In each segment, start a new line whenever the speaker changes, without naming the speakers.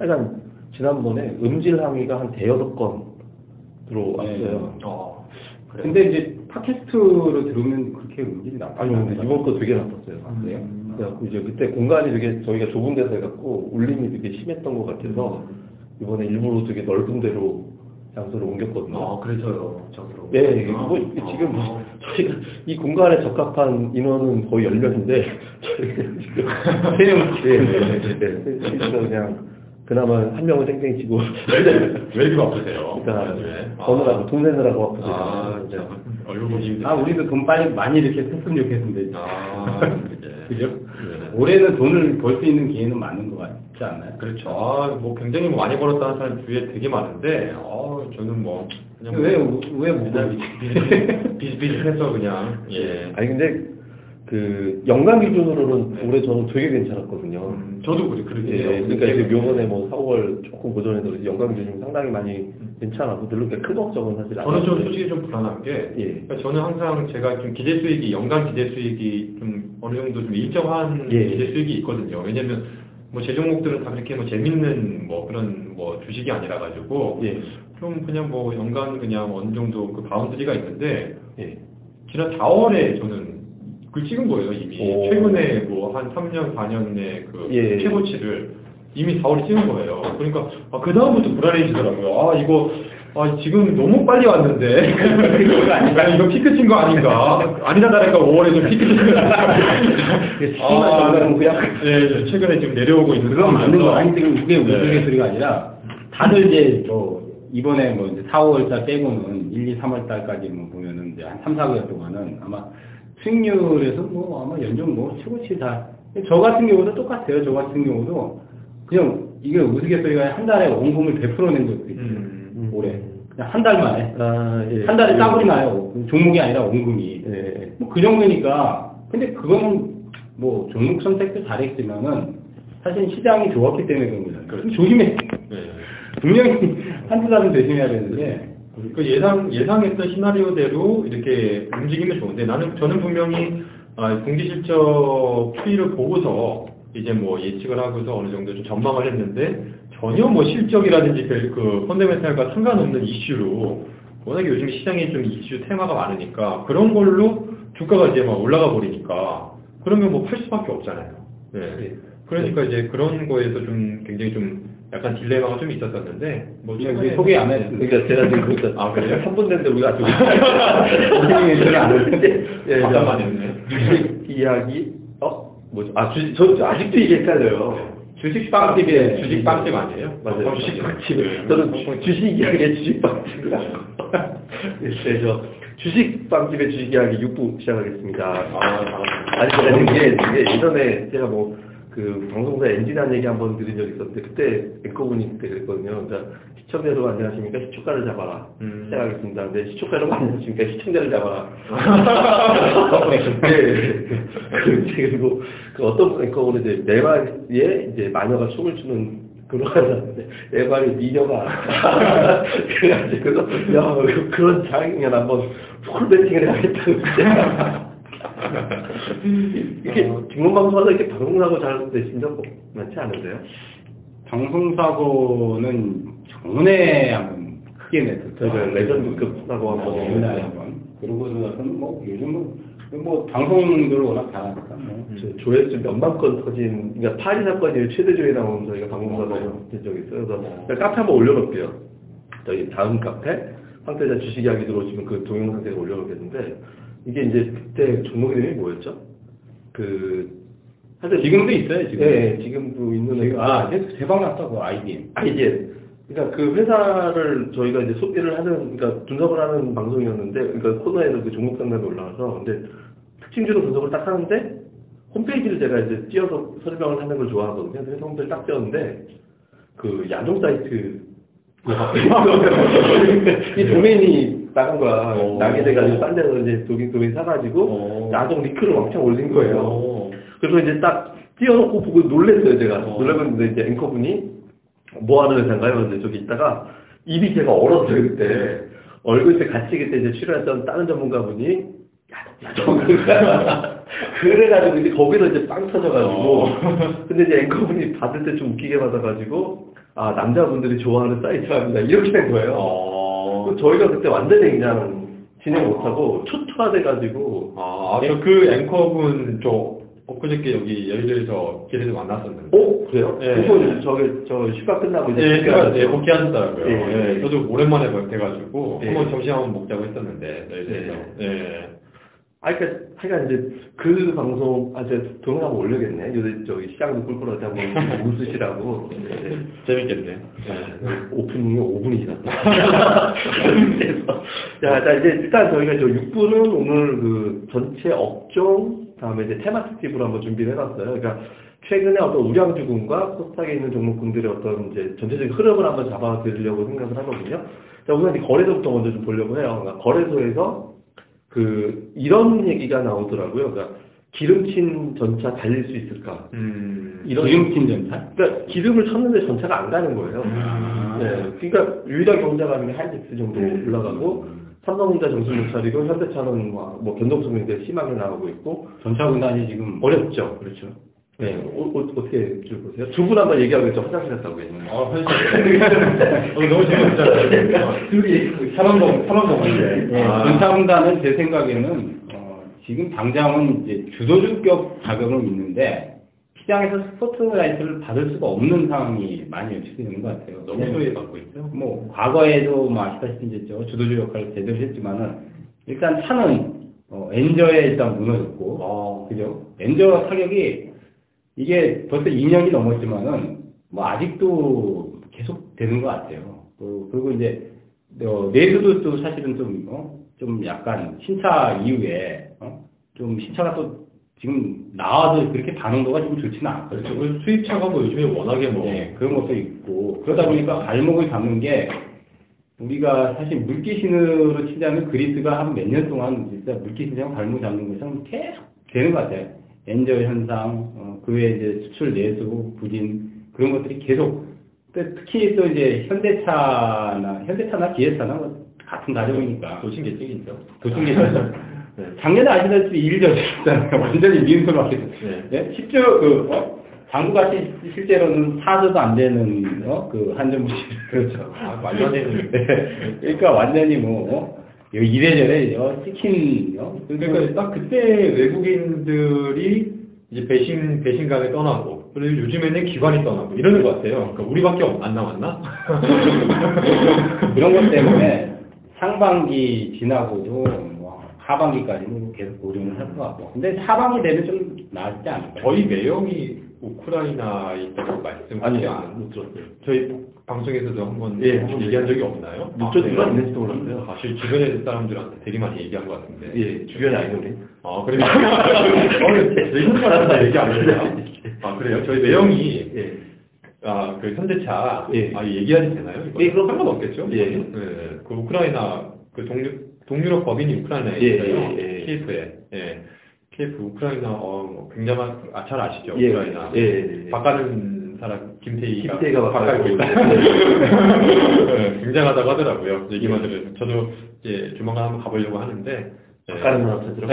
아 하여간 지난번에 음질 항의가 한 대여섯 건 들어왔어요.
어. 그래요?
근데 이제 팟캐스트로 들으면 그렇게 음질이 나쁘지
아니
않아요.
이번 거 되게 나빴어요.
아, 그래요?
그래갖고 이제 그때 공간이 되게 저희가 좁은 데서 해갖고 울림이 되게 심했던 것 같아서 이번에 일부러 되게 넓은 데로 장소를 옮겼거든요.
아, 그래서요. 저기로.
예,
아,
뭐 지금 뭐 저희가 이 공간에 적합한 인원은 거의 10명인데 저희가 지금 세 명, 예, 네, 네, 네. 그래서 그냥 그나마 한 명은 땡땡이 치고
왜 이렇게 바쁘세요?
그러니까
네.
버느라고 돈 내느라고 아프세요.
아,
네.
참. 얼굴 보기 힘들
아, 우리도 돈 빨리 많이 이렇게 썼으면 좋겠는데.
아, 네.
그죠?
네.
올해는 돈을 벌 수 있는 기회는 많은 것 같지 않나요?
그렇죠. 아, 뭐 굉장히 뭐 많이 벌었다는 사람 주위에 되게 많은데, 아, 저는 뭐 그냥
왜,
뭐
왜, 못
그냥
벌지?
비슷비슷해서 그냥 예.
아니 근데 그 연간 기준으로는 올해 저는 되게 괜찮았거든요.
음, 저도 그래 그러긴
예. 그러니까 이제 요번에 뭐 4월 조금 고전에도 연간 기준이 상당히 많이 괜찮아서 별로 그렇게 큰 걱정은 사실 안
저는 좀. 솔직히 좀 불안한 게
예.
그러니까 저는 항상 제가 좀 기대 수익이 연간 기대 수익이 좀 어느 정도 좀 일정한
예.
기대 수익이 있거든요. 왜냐면 뭐제 종목들은 다 그렇게 뭐 재밌는 뭐 그런 뭐 주식이 아니라 가지고
예.
좀 그냥 뭐 연간 그냥 어느 정도 그 boundary가 있는데
예.
지난 4월에 저는 그걸 찍은 거예요 이미
오.
최근에 뭐 한 3년 4년 내그
예.
최고치를 이미 4월에 찍은 거예요. 그러니까 아, 그 다음부터 불안해지더라고요. 아 이거 아 지금 너무 빨리 왔는데 아닌가 이거 피크 친 거 아닌가 아니다 다를까 5월에 좀 피크 친거
정도는 그냥
네, 최근에 지금 내려오고 있는
그건 맞는 거 아니. 지금 그게
네.
우스갯 소리가 아니라 다들 이제 뭐 이번에 뭐 이제 4월달 빼고는 1, 2, 3월달까지 뭐 보면은 이제 한 3, 4개월 동안은 아마 수익률에서 뭐 아마 연중 뭐 최고치 다. 저 같은 경우도 똑같아요. 저 같은 경우도 그냥 이게 우스갯소리가 한 달에 원금을 100%낸 적도 있어요.
음.
올해. 그냥 한 달 만에.
아, 예.
한 달에 따블이 나요. 종목이 아니라 원금이.
예.
뭐 그 정도니까. 근데 그거는 뭐 종목 선택도 잘했지만은 사실 시장이 좋았기 때문에 그런 거잖아요.
그렇죠.
조심해.
네.
분명히 한두 달은 조심해야 되는데.
그 예상 예상했던 시나리오대로 이렇게 움직이면 좋은데 나는 저는 분명히 아, 분기 실적 추이를 보고서 이제 뭐 예측을 하고서 어느 정도 좀 전망을 했는데 전혀 뭐 실적이라든지 별그 펀더멘탈과 상관없는 이슈로 워낙에 요즘 시장에 좀 이슈 테마가 많으니까 그런 걸로 주가가 이제 막 올라가 버리니까 그러면 뭐 팔 수밖에 없잖아요. 네.
네.
그러니까 이제 그런 거에서 좀 굉장히 좀 약간 딜레마가 좀 있었었는데 뭐 최근에
소개 안 했습니다.
그러니까 제가 지금 그러니까
아, 그래요?
3분 됐는데 우리가 아직
선생님이 소개 안 했는데.
예,
잠깐 저안 했네.
주식 이야기 어 뭐죠? 아 주식 저, 저 아직도 이게 헷갈려요.
주식 빵집에
주식 빵집 아니에요?
맞아요.
어,
주식
빵집.
빵집. 저는 주- 주식 이야기의 주식 빵집이라고. 네, 저 주식 빵집의 주식 이야기 6부 시작하겠습니다.
아,
아니, 아니 이게, 이게 예전에 제가 뭐, 그 방송사 엔진한 얘기 한번 들은 적이 있었는데, 그때 앵커분이 그때 그랬거든요. 그러니까 시청자 여러분 안녕하십니까? 시초가를 잡아라.
음.
시작하겠습니다. 근데 시초가 여러분 안녕하십니까? 시청자를 잡아라. 네. 그, 그리고 그 어떤 앵커분은 이제 내 말에 이제 마녀가 춤을 추는 내 말이 미녀가 그래가지고 야 그- 그런 장면 한번 풀 배팅을 해야겠다고 이게 중문방송하다 이렇게 방송하고 잘 되신 적 많지 않은데요?
방송사고는 전에 한번 크게 냈었죠.
저희가 레전드급 사고 한번
어, 옛날에 한번. 그러고 나서는 뭐 요즘은 뭐 방송들 워낙 잘하니까 뭐.
저 조회수 몇만 건 터진, 그러니까 파리 사건이 최대 조회 나온 저희가 방송사고 된 적이 있어요. 그래서 그냥 카페 한번 올려놓을게요. 저희 다음 카페, 황태자 주식 이야기 들어오시면 그 동영상 제가 올려놓겠는데, 이게 이제 그때 종목 이름이 뭐였죠? 그, 하여튼
지금도 있어요, 지금.
네, 지금도 있는
지금, 아, 대- 대박 났다고, IBM.
아이디에. 그러니까 그 회사를 저희가 이제 소개를 하는, 그러니까 분석을 하는 방송이었는데, 그러니까 코너에서 그 종목 상담이 올라와서, 근데 특징주로 분석을 딱 하는데, 홈페이지를 제가 이제 띄어서 설명을 하는 걸 좋아하거든요. 그래서 홈페이지 딱 띄었는데, 그 야동 사이트, 이 도메인이 나간 거야.
오.
나게 돼가지고 딴 데서 이제 도메인, 도메인 사가지고,
오.
야동 리크를 왕창 올린 거예요.
오.
그래서 이제 딱 띄워놓고 보고 놀랬어요, 제가.
어.
놀라는데 이제 앵커분이 뭐 하는 회사인가요? 근데 저기 있다가 입이 제가 얼었어요, 그때. 얼굴 때 같이 그때 이제 출연했던 다른 전문가분이 야, 너 그래가지고 이제 거기서 이제 빵 터져가지고
어.
근데 이제 앵커분이 받을 때 좀 웃기게 받아가지고 아 남자분들이 좋아하는 사이트랍니다 이렇게 된 거예요.
어.
그 저희가 그때 완전히 그냥 진행 못하고 초토화돼가지고
아, 저 그 앵커분 저 엊그저께 여기 여의도에서 길에서 만났었는데.
어 그래요?
예.
그거 저기 저 휴가 끝나고 이제
예,
복귀하셨죠?
예, 복귀하셨더라고요.
예.
예, 저도 오랜만에 뵙해가지고
예.
한번 점심 한번 먹자고 했었는데 여의도에서. 예.
아, 그니까, 하여간 이제, 그 방송, 아, 제가 동영상 한번 올려야겠네. 요새 저기 시장도 꿀꿀하지 한번 웃으시라고. 네.
재밌겠네. 예.
오프닝이 5분이 지났다. 자, 자, 이제 일단 저희가 저 6분은 오늘 그 전체 업종, 다음에 이제 테마 특집으로 한번 준비를 해봤어요. 그러니까 최근에 어떤 우량주군과 코스닥에 있는 종목군들의 어떤 이제 전체적인 흐름을 한번 잡아드리려고 생각을 하거든요. 자, 우선 이 거래소부터 먼저 좀 보려고 해요. 그러니까 거래소에서 그 이런 얘기가 나오더라고요. 그러니까 기름친 전차 달릴 수 있을까?
음.
이런
기름진 전차?
그러니까 기름을 쳤는데 전차가 안 가는 거예요.
아.
네, 그러니까 유일하게 하는 게 하이닉스 정도 올라가고 삼성전자 정신 못 차리고 현대차는 뭐, 뭐 변동성이 되게 심하게 나오고 있고
전차 군단이 지금
어렵죠.
그렇죠.
네, 어, 어, 어 떻게 줄 보세요? 두 분 한번 얘기하겠죠. 화장실 갔다고 했는데.
아, 현실. 어, 너무 재밌었잖아요.
둘이
사방동, 사방동
네.
네. 아.
군단은 제 생각에는 어, 지금 당장은 이제 주도주격 자격은 있는데 시장에서 스포트라이트를 받을 수가 없는 상황이 많이 연출되는 것 같아요.
너무 소외 받고 있죠.
뭐 과거에도 뭐 아시다시피 이제 저 주도주 역할을 제대로 했지만은 일단 차는 어, 엔저에 일단 무너졌고
어.
그죠? 엔저 타격이 이게 벌써 2년이 넘었지만은 뭐 아직도 계속 되는 것 같아요. 그- 그리고 이제 어, 내수도 또 사실은 좀, 어? 좀 약간 신차 이후에 어? 좀 신차가 또 지금 나와도 그렇게 반응도가 좀 좋지는 않거든요.
그렇죠. 그 수입차가 뭐 요즘에 워낙에 뭐.
네, 그런 것도 있고 그러다 보니까 발목을 잡는 게 우리가 사실 물기신으로 치자면 그리스가 한 몇 년 동안 진짜 물기신이랑 발목 잡는 것은 계속 되는 것 같아요. 엔저 현상, 어, 그 외에 이제 수출 내수, 부진 그런 것들이 계속 또 특히 또 이제 현대차나 현대차나 기아차나 뭐 같은 가족이니까
도신 계층이죠.
도중계죠. 작년에 아시다시피 일저잖아요. 완전히 미음소리 막혔어요.
네.
네? 10조, 그, 어? 당구같이 실제로는 4조도 안 되는, 어? 그, 한전부시. 그렇죠.
아, 말도 안 되는.
네. 그러니까 완전히 뭐, 어? 요 이래저래, 어? 찍힌, 어?
그러니까 딱 그때 외국인들이 이제 배신, 배신감에 떠나고, 그리고 요즘에는 기관이 떠나고, 이러는 것 같아요. 그러니까 우리밖에 없- 안 남았나?
그런 것 때문에 상반기 지나고도 뭐, 하반기까지는 계속 고려는 할 것 같고. 근데 하반기 되면 좀 나아지지 않을까요?
저희 매형이 우크라이나에 있다고 않았어요.
못 들었어요.
저희 방송에서도 한번
예,
얘기한 적이 없나요? 아, 그래요?
있는지도 몰랐어요.
사실 주변의 사람들한테 되게 많이 얘기한 것 같은데.
예, 주변에 아이돌이.
아, 그래요? 저희 현사람다 얘기 안 했어요. 아, 그래요? 저희 매형이,
예.
아, 그 현대차,
예.
아, 얘기하지 되나요? 이거?
예, 그럼
상관없겠죠?
예.
네, 그 우크라이나, 그 동유, 동유럽 법인이 우크라이나에
예,
있어요.
예, 예.
키예프에. 예. 키예프, 우크라이나, 어, 뭐 굉장한, 아, 잘 아시죠?
예,
우크라이나.
예, 예, 예.
바가는 사람, 김태희가.
김태희가
바꿔고 있다. 네, 굉장하다고 하더라고요. 얘기만 들으면. 저도 이제 조만간 한번 가보려고 하는데. 예.
바깥에 나와서 들어.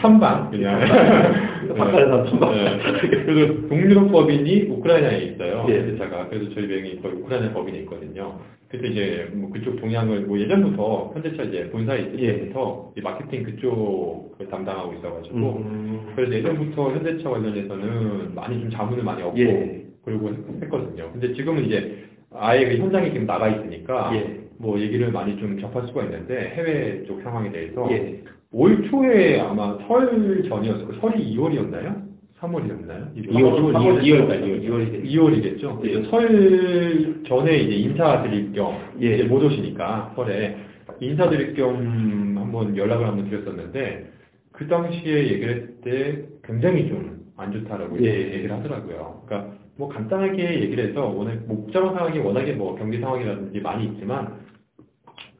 탐방 그냥
나와서 탐방.
네. 그래서 동유럽 법인이 우크라이나에 있어요.
예.
현대차가 그래서 저희 명이 거의 우크라이나 법인에 있거든요. 그래서 이제 뭐 그쪽 동향을 뭐 예전부터 현대차 이제 본사에 있을
예.
때부터 이 마케팅 그쪽을 담당하고 있어가지고
음.
그래서 예전부터 현대차 관련해서는 많이 좀 자문을 많이 얻고
예.
그리고 했- 했거든요. 근데 지금은 이제 아예 그 현장에 지금 나가 있으니까
예.
뭐 얘기를 많이 좀 접할 수가 있는데 해외 쪽 상황에 대해서
예.
올 초에 아마 설 전이었을 거예요. 설이 2월이었나요? 3월이었나요?
2월, 2월, 2월까지.
2월이
2월이겠죠.
예.
설 전에 이제 인사드릴 겸
예.
이제 못 오시니까 설에 인사드릴 겸 한번 연락을 한번 드렸었는데 그 당시에 얘기를 했을 때 굉장히 좀 안 좋다라고
예.
얘기를 하더라고요. 그러니까 뭐 간단하게 얘기를 해서 워낙 목자로 상황이 워낙에 뭐 경기 상황이라든지 많이 있지만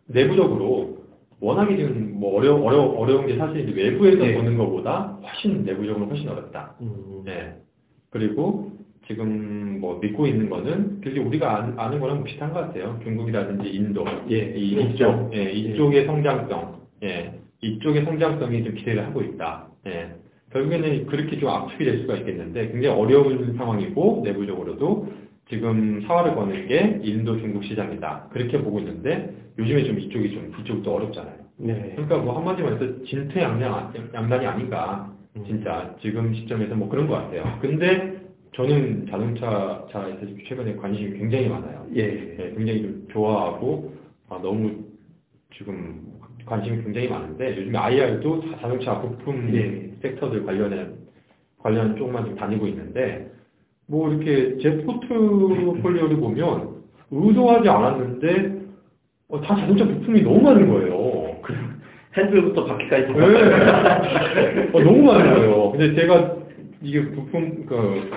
내부적으로 워낙에 지금 뭐 어려 어려 어려운 게 사실 이제 외부에서
예.
보는 것보다 훨씬 내부적으로 훨씬 어렵다.
음.
네. 그리고 지금 뭐 믿고 있는 거는 결국 우리가 아- 아는 거랑 비슷한 것 같아요. 중국이라든지 인도,
예,
이, 이쪽, 예, 이쪽의 성장성, 예, 이쪽의 성장성이 좀 기대를 하고 있다. 예. 결국에는 그렇게 좀 압축이 될 수가 있겠는데 굉장히 어려운 상황이고 내부적으로도 지금 사활을 거는 게 인도 중국 시장이다. 그렇게 보고 있는데 요즘에 좀 이쪽이 좀 이쪽도 어렵잖아요.
네.
그러니까 뭐 한마디로 해서 진퇴양양 양난이 아닌가 진짜 지금 시점에서 뭐 그런 것 같아요. 근데 저는 자동차 차에서 최근에 관심이 굉장히 많아요.
예.
네, 굉장히 좀 좋아하고 아, 너무 지금 관심이 굉장히 많은데 요즘에 IR도 자동차 부품
예.
섹터들 관련해 관련 쪽만 좀 다니고 있는데 뭐 이렇게 제 포트폴리오를 보면 의도하지 않았는데 어, 다 자동차 부품이 너무 많은 거예요.
핸들부터 바퀴까지 다
네. 어, 너무 많은 거예요. 근데 제가 이게 부품 그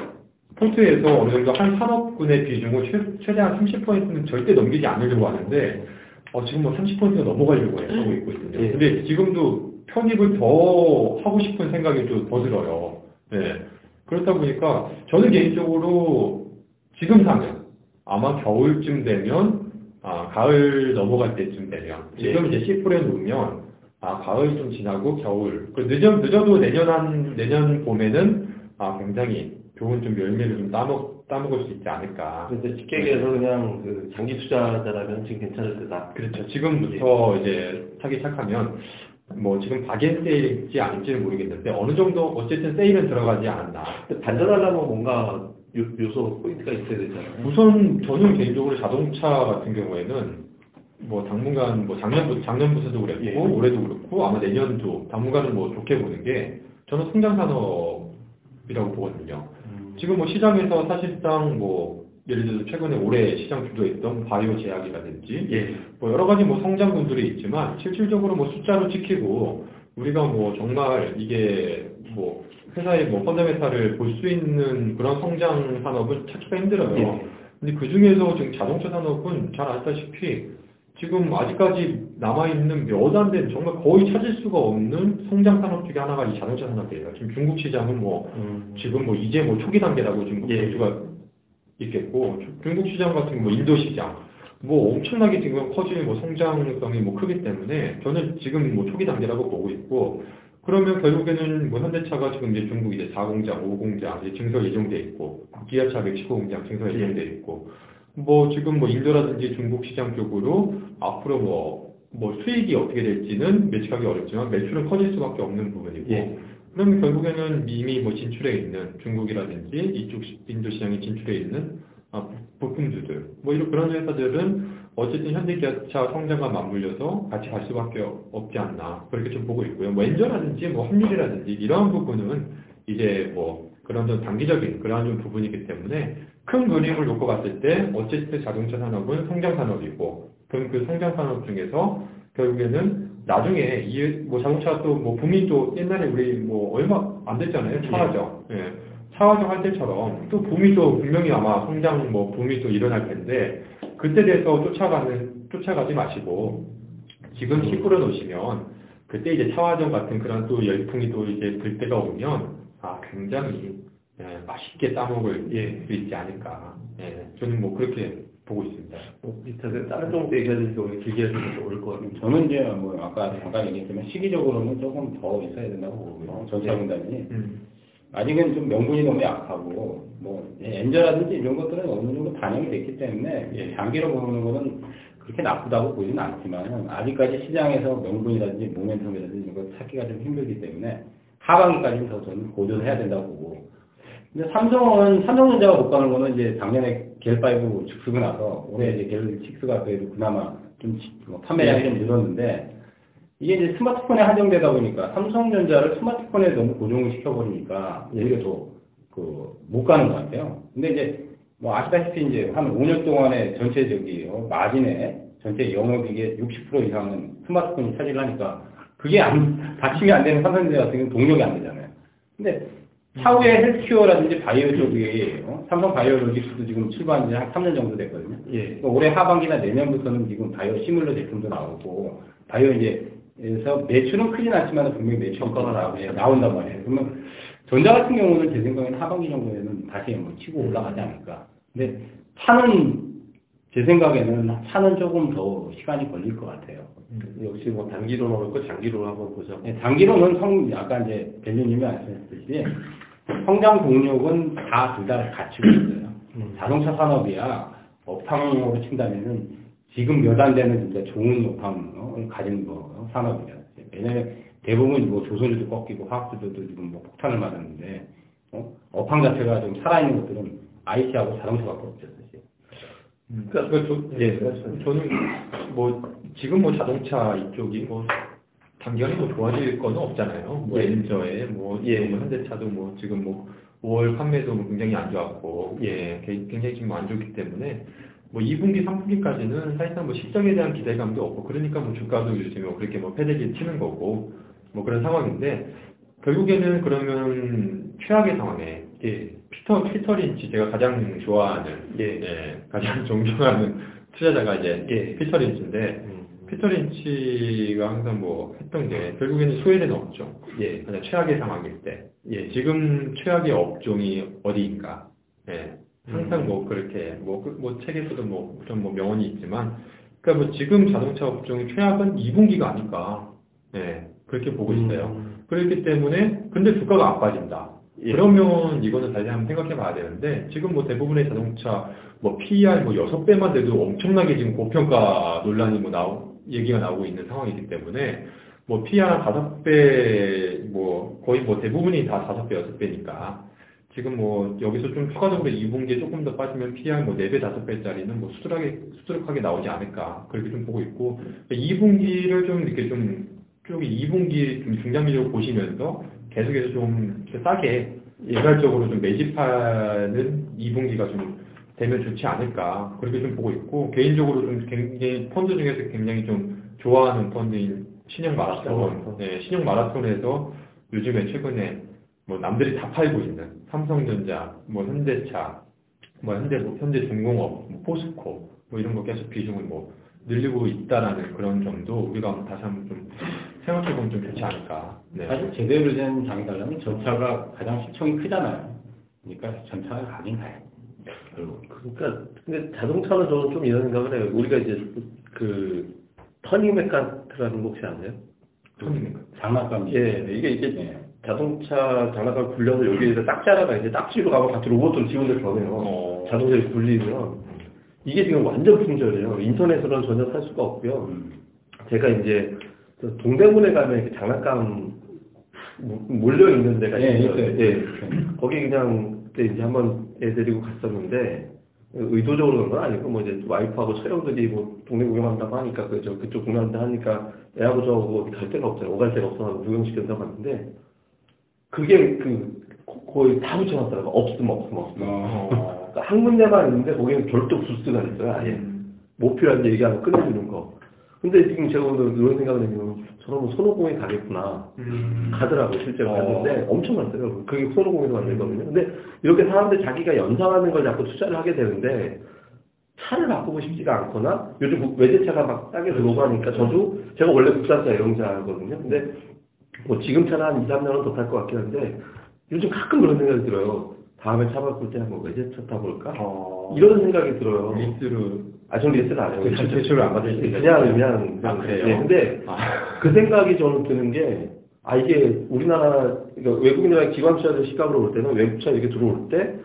포트에서 어느 정도 한 산업군의 비중을 최, 최대한 30%는 절대 넘기지 않으려고 하는데 어, 지금 뭐 30%가 넘어가려고 해- 하고 있거든요.
예.
근데 지금도 편입을 더 하고 싶은 생각이 좀 더 들어요. 네. 그렇다 보니까 저는 개인적으로 지금 사면 아마 겨울쯤 되면 아, 가을 넘어갈 때쯤 되면 지금 이제 C4에 놓으면 아, 가을 좀 지나고 겨울. 그 늦어, 늦어도 내년 한, 내년 봄에는 아, 굉장히 좋은 좀 열매를 좀 따먹, 따먹을 수 있지 않을까.
그래서 쉽게 얘기해서 그냥 그 장기 투자자라면 지금 괜찮을 때다.
그렇죠. 지금부터 이제 사기 시작하면 뭐 지금 바겐 세일일지 아닐지는 모르겠는데 어느 정도 어쨌든 세일은 들어가지 않았나.
근데 반전하려면 뭔가 요, 요소 포인트가 있어야 되잖아요.
우선 저는 개인적으로 자동차 같은 경우에는 뭐 당분간 뭐 작년부터 작년부터도 그랬고
예.
올해도 그렇고 아마 내년도 당분간은 뭐 좋게 보는 게 저는 성장 산업이라고 보거든요. 지금 뭐 시장에서 사실상 뭐 예를 들어서 최근에 올해 시장 주도했던 바이오 제약이라든지
예.
뭐 여러 가지 뭐 성장분들이 있지만 실질적으로 뭐 숫자로 찍히고 우리가 뭐 정말 이게 뭐 회사의 뭐 펀더멘탈을 볼 수 있는 그런 성장 산업은 찾기가 힘들어요.
예.
근데 그 중에서 지금 자동차 산업은 잘 아시다시피 지금 아직까지 남아있는 몇 안 된 정말 거의 찾을 수가 없는 성장 산업 중에 하나가 이 자동차 산업이에요. 지금 중국 시장은 뭐
음.
지금 뭐 이제 뭐 초기 단계라고 지금 볼
예.
수가 있겠고 중국 시장 같은 뭐 인도 시장 뭐 엄청나게 지금 커질 뭐 성장성이 뭐 크기 때문에 저는 지금 뭐 초기 단계라고 보고 있고 그러면 결국에는 뭐 현대차가 지금 이제 중국 이제 4공장, 5공장 이제 증설 예정돼 있고 기아차 멕시코 공장 증설 예정돼 있고 뭐 지금 뭐 인도라든지 중국 시장 쪽으로 앞으로 뭐뭐 수익이 어떻게 될지는 예측하기 어렵지만 매출은 커질 수밖에 없는 부분이고
예.
그러면 결국에는 이미 뭐 진출해 있는 중국이라든지 이쪽 시- 인도 시장에 진출해 있는 아, 부- 부품주들 뭐 이런 그런 회사들은 어쨌든 현대기아차 성장과 맞물려서 같이 갈 수밖에 없지 않나 그렇게 좀 보고 있고요. 뭐 엔저라든지 뭐 환율이라든지 이러한 부분은 이제 뭐 그런 좀 단기적인 그러한 좀 부분이기 때문에 큰 그림을 놓고 봤을 때 어쨌든 자동차 산업은 성장 산업이고 그럼 그 성장 산업 중에서 결국에는 나중에 이뭐 자동차 또 뭐 붐이 또 옛날에 우리 뭐 얼마 안 됐잖아요 차화정 예. 차화정 할 때처럼 또 붐이 또 분명히 아마 성장 뭐 붐이 또 일어날 텐데 그때 대해서 쫓아가는 쫓아가지 마시고 지금 시 뿌려 놓으시면 그때 이제 차화정 같은 그런 또 열풍이 또 이제 들 때가 오면 아 굉장히 예, 맛있게 따먹을
예.
수 있지 않을까 예, 저는 뭐 그렇게 보고 있습니다.
뭐 비슷하게 다른 정도 얘기하는데 오늘 길게 해서 옳을 것 같아요.
저는 이제 뭐 아까 잠깐 얘기했지만 시기적으로는 조금 더 있어야 된다고 보고요. 전차 분단이
음.
아직은 좀 명분이 너무 약하고 뭐 엔저라든지 이런 것들은 어느 정도 반영이 됐기 때문에 예, 장기로 보는 거는 그렇게 나쁘다고 보지는 않지만 아직까지 시장에서 명분이라든지 모멘텀이라든지 이런 걸 찾기가 좀 힘들기 때문에 하반기까지는 더 저는 고전을 해야 된다고 보고 근데 삼성은 삼성전자가 못 가는 거는 이제 작년에 겔5 죽쓰고 나서 올해 이제 겔6가 그래도 그나마 좀 지- 뭐 판매량이 좀 늘었는데 이게 이제 스마트폰에 한정되다 보니까 삼성전자를 스마트폰에 너무 고정을 시켜버리니까 오히려 더그못 가는 것 같아요. 근데 이제 뭐 아시다시피 이제 한 5년 동안에 전체 저기 어, 마진에 전체 영업이익의 60% 이상은 스마트폰이 차지를 하니까 그게 안 받침이 안 되는 삼성전자 같은 경우는 동력이 안 되잖아요. 근데 차후에 헬스케어라든지 바이오 쪽이 어? 삼성 바이오로직스도 지금 출발한 지 한 3년 정도 됐거든요.
예.
그러니까 올해 하반기나 내년부터는 지금 바이오 시뮬러 제품도 나오고 바이오 이제 에서 매출은 크진 않지만 분명히 매출
효과가
나-
나오죠.
나온단 말이에요. 그러면 전자 같은 경우는 제 생각에는 하반기 정도에는 다시 뭐 치고 올라가지 않을까. 근데 차는 제 생각에는 차는 조금 더 시간이 걸릴 것 같아요.
역시 뭐 단기로 나올고 장기로 한번 보죠.
네, 단기로는 성, 아까 이제 벨류님이 말씀하셨듯이 성장 동력은 다 둘 다 갖추고 있어요.
음.
자동차 산업이야 업황으로 친다면은 지금 몇 안 되는 진짜 좋은 업황을 가진 거 산업이야. 왜냐면 대부분 뭐 조선주도 꺾이고 화학주도 지금 뭐 폭탄을 맞았는데 어? 업황 자체가 좀 살아있는 것들은 IC하고 자동차밖에 없죠. 사실.
그러니까 저, 예, 저는 뭐 지금 뭐 자동차 이쪽이 뭐 단기간에 뭐 좋아질 건 없잖아요. 뭐
예.
엔저에 뭐
예.
지금 현대차도 뭐 지금 뭐 5월 판매도 뭐 굉장히 안 좋았고 예, 게- 굉장히 지금 안 좋기 때문에 뭐 2분기, 3분기까지는 사실상 뭐 실적에 대한 기대감도 없고 그러니까 뭐 주가도 요즘에 뭐 그렇게 뭐 패대기 치는 거고 뭐 그런 상황인데 결국에는 그러면 최악의 상황에
예.
피터 피터 린치 제가 가장 좋아하는
예.
예, 가장 존경하는 투자자가 이제
예.
피터 린치인데
음.
피터 린치가 항상 뭐 했던 게 결국에는 소외된 업종
예.
가장 최악의 상황일 때
예.
지금 최악의 업종이 어디인가 예. 항상
음.
뭐 그렇게 뭐, 그- 뭐 책에서도 뭐 그런 뭐 명언이 있지만 그러니까 뭐 지금 자동차 업종의 최악은 2분기가 아닐까 예. 그렇게 보고 있어요
음.
그렇기 때문에 근데 주가가 안 빠진다.
예.
그러면 이거는 다시 한번 생각해 봐야 되는데 지금 뭐 대부분의 자동차 뭐 PER 뭐 6배만 돼도 엄청나게 지금 고평가 논란이 뭐 나오 얘기가 나오고 있는 상황이기 때문에 뭐 PER 한 5배 뭐 거의 뭐 대부분이 다 5배 6배니까 지금 뭐 여기서 좀 추가적으로 2분기에 조금 더 빠지면 PER 뭐 4배 5배짜리는 뭐 수두룩하게 수두룩하게 나오지 않을까 그렇게 좀 보고 있고 2분기를 좀 이렇게 좀쭉 2분기 좀 중장기적으로 보시면서 계속해서 좀 싸게 일괄적으로 좀 매집하는 2분기가 좀 되면 좋지 않을까 그렇게 좀 보고 있고 개인적으로 좀 굉장히 펀드 중에서 굉장히 좀 좋아하는 펀드인 신형 마라톤. 네, 신형 마라톤에서 요즘에 최근에 뭐 남들이 다 팔고 있는 삼성전자, 뭐 현대차, 뭐 현대 뭐 현대 중공업, 뭐 포스코 뭐 이런 거 계속 비중을 뭐 늘리고 있다라는 그런 점도 우리가 다시 한번 좀 생각해 보면 좀 좋지 않을까. 네.
사실 제대로 된 장이 달라면 전차가 가장 시총이 크잖아요. 그러니까 전차가 가긴 가요.
그러니까 근데 자동차는 저는 좀 이런 생각을 해요. 우리가 이제 그 터닝 메카트라는 거 혹시 아세요?
손님인가?
장난감이.
예, 이게 이게
예.
자동차 장난감 굴려서 여기에서 딱지하다가 이제 딱지로 가면 같이 로봇으로 지원을 변해요.
어.
자동차에 굴리면 이게 지금 완전 품절이에요. 인터넷으로는 전혀 살 수가 없고요.
음.
제가 이제 그 동대문에 가면 이렇게 장난감 몰려 있는 데가
예,
있어요.
있어요.
예. 거기 그냥 그때 이제 한번 애 데리고 갔었는데 의도적으로 그런 건 아니고 뭐 이제 와이프하고 촬영들이 뭐 동네 구경한다고 하니까 그저 그쪽 구경한다 하니까 애하고 저하고 어디 갈 데가 없잖아요. 오갈 데가 없어서 구경시켜서 갔는데 그게 그 거- 거의 다 붙여놨더라고. 없음 없음 없음.
어.
그러니까 한 군데만 있는데 거기는 별도 부스가 있어요. 아예.
음.
뭐 필요한지 얘기하면 끝내주는 거. 근데 지금 제가 오늘 이런 생각을 했냐면 뭐 손오공에 가겠구나.
음.
가더라고요. 실제로
어.
갔는데 엄청 많더라고요. 그게 손오공에서 만들거든요. 근데 이렇게 사람들 자기가 연상하는 걸 자꾸 투자를 하게 되는데 차를 바꾸고 싶지가 않거나 요즘 국- 외제차가 막 싸게 들어오고 하니까 저도 제가 원래 국산차 애용자거든요. 근데 뭐 지금 차는 한 2, 3년은 더 탈 것 같긴 한데 요즘 가끔 그런 생각이 들어요. 다음에 차 바꿀 때 한번 외제차 타볼까?
어.
이런 생각이 들어요.
리스로
아, 전 리스를 안 해요.
그 대출을 안 받으시니까.
그냥, 그냥.
아, 그래요?
네, 근데
아.
그 생각이 저는 드는 게, 아, 이게 우리나라, 그러니까 외국인이랑 기관 투자자 시각으로 볼 때는 외국 차 이렇게 들어올 때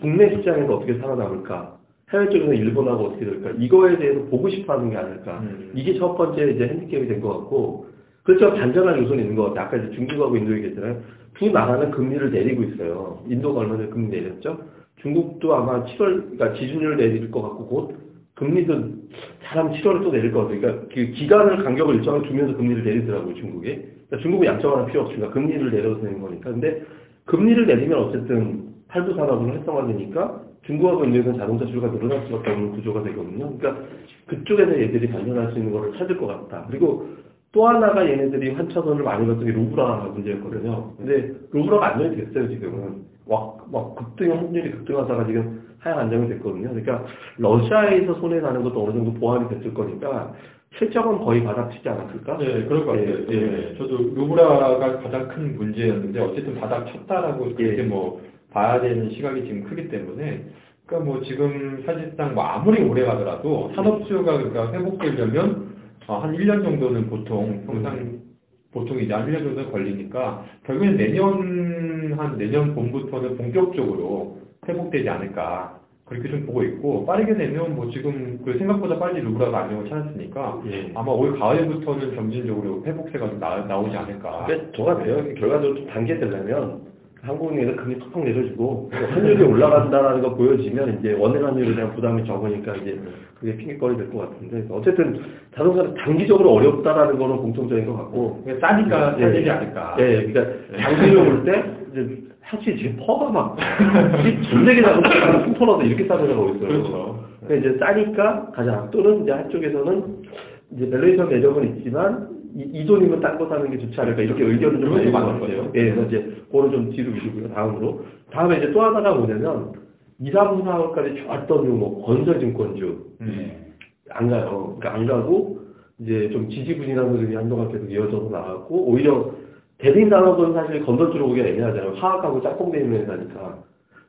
국내 시장에서 어떻게 살아남을까? 해외 쪽에서 일본하고 어떻게 될까? 이거에 대해서 보고 싶어 하는 게 아닐까?
음.
이게 첫 번째 이제 핸디캡이 된 것 같고, 그렇죠. 반전할 요소는 있는 것 같아요. 아까 이제 중국하고 인도 얘기했잖아요. 두 나라는 금리를 내리고 있어요. 인도가 얼마 전에 금리 내렸죠? 중국도 아마 7월, 그러니까 지준율 내릴 것 같고, 곧 금리도 사람 7월에 또 내릴 것 같아요. 그러니까 그 기간을 간격을 일정하게 두면서 금리를 내리더라고요, 중국이. 그러니까 중국은 양적완화 필요 없으니까 금리를 내려도 되는 거니까. 근데 금리를 내리면 어쨌든 팔부 산업은 활성화되니까 중국하고 인도에서는 자동차 수요가 늘어날 수밖에 없는 구조가 되거든요. 그러니까 그쪽에서 얘들이 발전할 수 있는 거를 찾을 것 같다. 그리고 또 하나가 얘네들이 환차선을 많이 봤던 게 루브라 문제였거든요. 근데 루브라가 안정이 됐어요, 지금은. 막, 막 급등, 환율이 급등하다가 지금 하향 안정이 됐거든요. 그러니까 러시아에서 손해 나는 것도 어느 정도 보완이 됐을 거니까 실적은 거의 바닥치지 않았을까?
네, 그럴 것 같아요.
예,
예, 저도 루브라가 가장 큰 문제였는데 어쨌든 바닥 쳤다라고 그렇게
예.
뭐 봐야 되는 시각이 지금 크기 때문에 그러니까 뭐 지금 사실상 뭐 아무리 오래 가더라도 산업 수요가 그러니까 회복되려면 어, 한 1년 정도는 보통 평상 보통 이제 한 1년 정도 걸리니까 결국엔 내년 한 내년 봄부터는 본격적으로 회복되지 않을까 그렇게 좀 보고 있고 빠르게 되면 뭐 지금 그 생각보다 빨리 루브라가 안정을 찾았으니까
예.
아마 올 가을부터는 점진적으로 회복세가 좀 나, 나오지 않을까.
그러니까 저가 돼요. 결과적으로 좀 단계 되려면 한국은행에서 금리 턱턱 내려주고 또 환율이 올라간다라는 거 보여지면 이제 원화 환율에 대한 부담이 적으니까 이제 그게 핑계거리 될 것 같은데 어쨌든 자동차는 단기적으로 어렵다라는 거는 공통적인 것 같고
싸니까
예.
사되지 않을까.
예, 그러니까 장기로 볼때 이제 사실 지금 PER가 막 전 세계 자동차가 숨터나서 이렇게 싸게 나가고 있어요.
그렇죠.
그러니까 이제 싸니까 가자. 또는 이제 한쪽에서는 이제 valuation 매력은 있지만 이, 이 돈이면 딴 거 사는 게 좋지 않을까 이렇게 의견을 좀
맞는
같아요.
거죠.
예, 그래서 이제 그거는 좀 뒤로 미루고요. 다음으로. 다음에 이제 또 하나가 뭐냐면 2, 3, 4월까지 좋았던 뭐 건설증권주
음.
안 가요. 그러니까 안 가고 이제 좀 지지부진한 흐름이 한동안 계속 이어져서 나갔고 오히려 대림 산업은 사실 건설주로 보기가 애매하잖아요. 화학하고 짝꿍돼 있는 회사니까.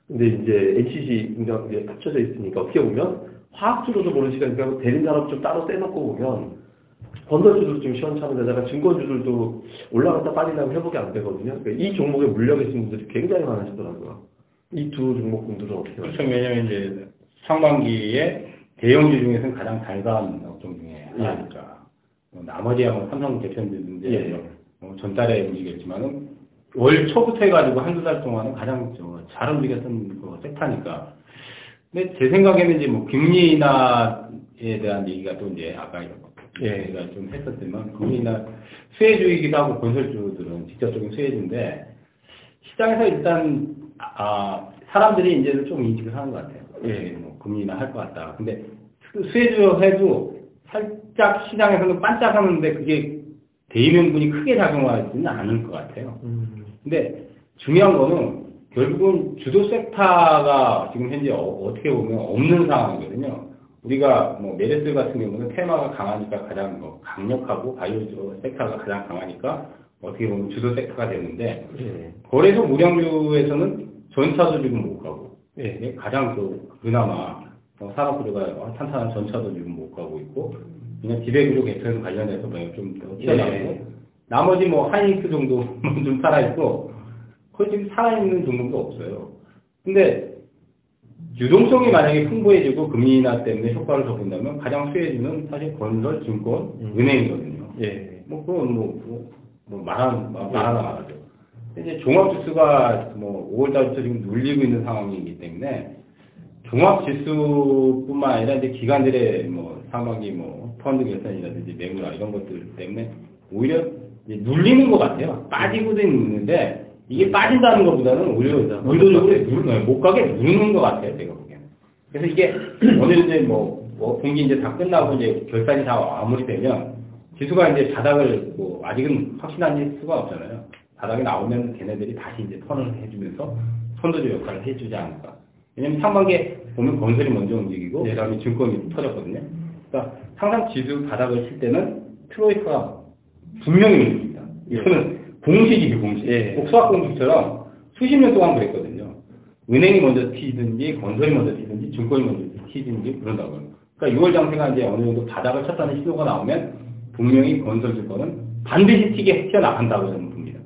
근데 이제 NCC 합쳐져 있으니까 어떻게 보면 화학주로도 모르는 시간이니까 대림 산업 좀 따로 떼놓고 보면 건설주도 좀 시원찮은 데다가 증권주들도 올라갔다 빠지려면 회복이 안 되거든요. 그러니까 이 종목에 물려 계신 분들이 굉장히 많으시더라고요. 이 두 종목분들은 어떻게?
그렇죠. 왜냐면 이제 상반기에 대형주 중에서는 가장 달가운 업종 중에 하나니까. 뭐 나머지야 뭐 삼성 대표님들
예.
뭐 전달에 움직였지만은 월 초부터 해가지고 한두 달 동안은 가장 저잘 움직였던 그 섹터니까. 근데 제 생각에는 이제 뭐 금리 인하에 대한 얘기가 또 이제 아까
예.
제가 좀 했었지만 금리 인하 수혜주이기도 하고 건설주들은 직접적인 수혜주인데 시장에서 일단 아 사람들이 이제는 좀 인식을 하는 것 같아요.
예.
뭐 금리 인하 할것 같다. 근데 수- 수혜주 해도 살짝 시장에서는 반짝하는데 그게 대의명분이 크게 작용하지는 않을 것 같아요.
음,
근데 중요한 거는 결국은 주도 섹터가 지금 현재 어, 떻게 보면 없는 상황이거든요. 우리가 뭐 메르스 같은 경우는 테마가 강하니까 가장 뭐 강력하고 바이오 섹터가 가장 강하니까 어떻게 보면 주도 섹터가 되는데
예.
거래소 무량주에서는 전차도 지금 못 가고
예.
이게 가장 그 그나마 어, 산업 구조가 탄탄한 전차도 지금 못 가고 있고 그냥 지배구조 개편 관련해서 뭐좀더 튀어나오고
네.
나머지 뭐 하이닉스 정도는 좀 살아있고 거의 지금 살아있는 종목도 없어요. 근데 유동성이 만약에 풍부해지고 금리 인하 때문에 효과를 더 본다면 가장 수혜주는 사실 건설, 증권,
음.
은행이거든요.
예.
뭐 그건 뭐, 뭐, 뭐 말하는 말- 말하나 말하죠. 이제 종합 지수가 뭐 5월달부터 지금 눌리고 있는 상황이기 때문에 종합 지수뿐만 아니라 이제 기관들의 뭐 상반기 뭐 펀드 결산이라든지 매물화 이런 것들 때문에 오히려 이제 눌리는 것 같아요. 빠지고도 있는데 이게 빠진다는 것보다는 오히려 의도적으로 누르는 못 가게 누르는 것 같아요. 제가 보기에는. 그래서 이게 오늘 이제 뭐, 뭐 분기 이제 다 끝나고 이제 결산이 다 마무리되면 지수가 이제 바닥을 뭐 아직은 확신할 수가 없잖아요. 바닥에 나오면 걔네들이 다시 이제 턴을 해주면서 선도주 역할을 해주지 않을까. 왜냐면 상반기에 보면 건설이 먼저 움직이고
네.
그다음에 증권이 터졌거든요. 그러니까 항상 지수 바닥을 칠 때는 트로이카가 분명히 움직입니다. 이거는 공식이에요, 공식.
예.
꼭 수학 공식처럼 수십 년 동안 그랬거든요. 은행이 먼저 튀든지 건설이 먼저 튀든지 증권이 먼저 튀든지 그런다고요. 그러니까 6월 장세가 이제 어느 정도 바닥을 쳤다는 신호가 나오면 분명히 건설 증권은 반드시 튀게 튀어나간다고 저는 봅니다.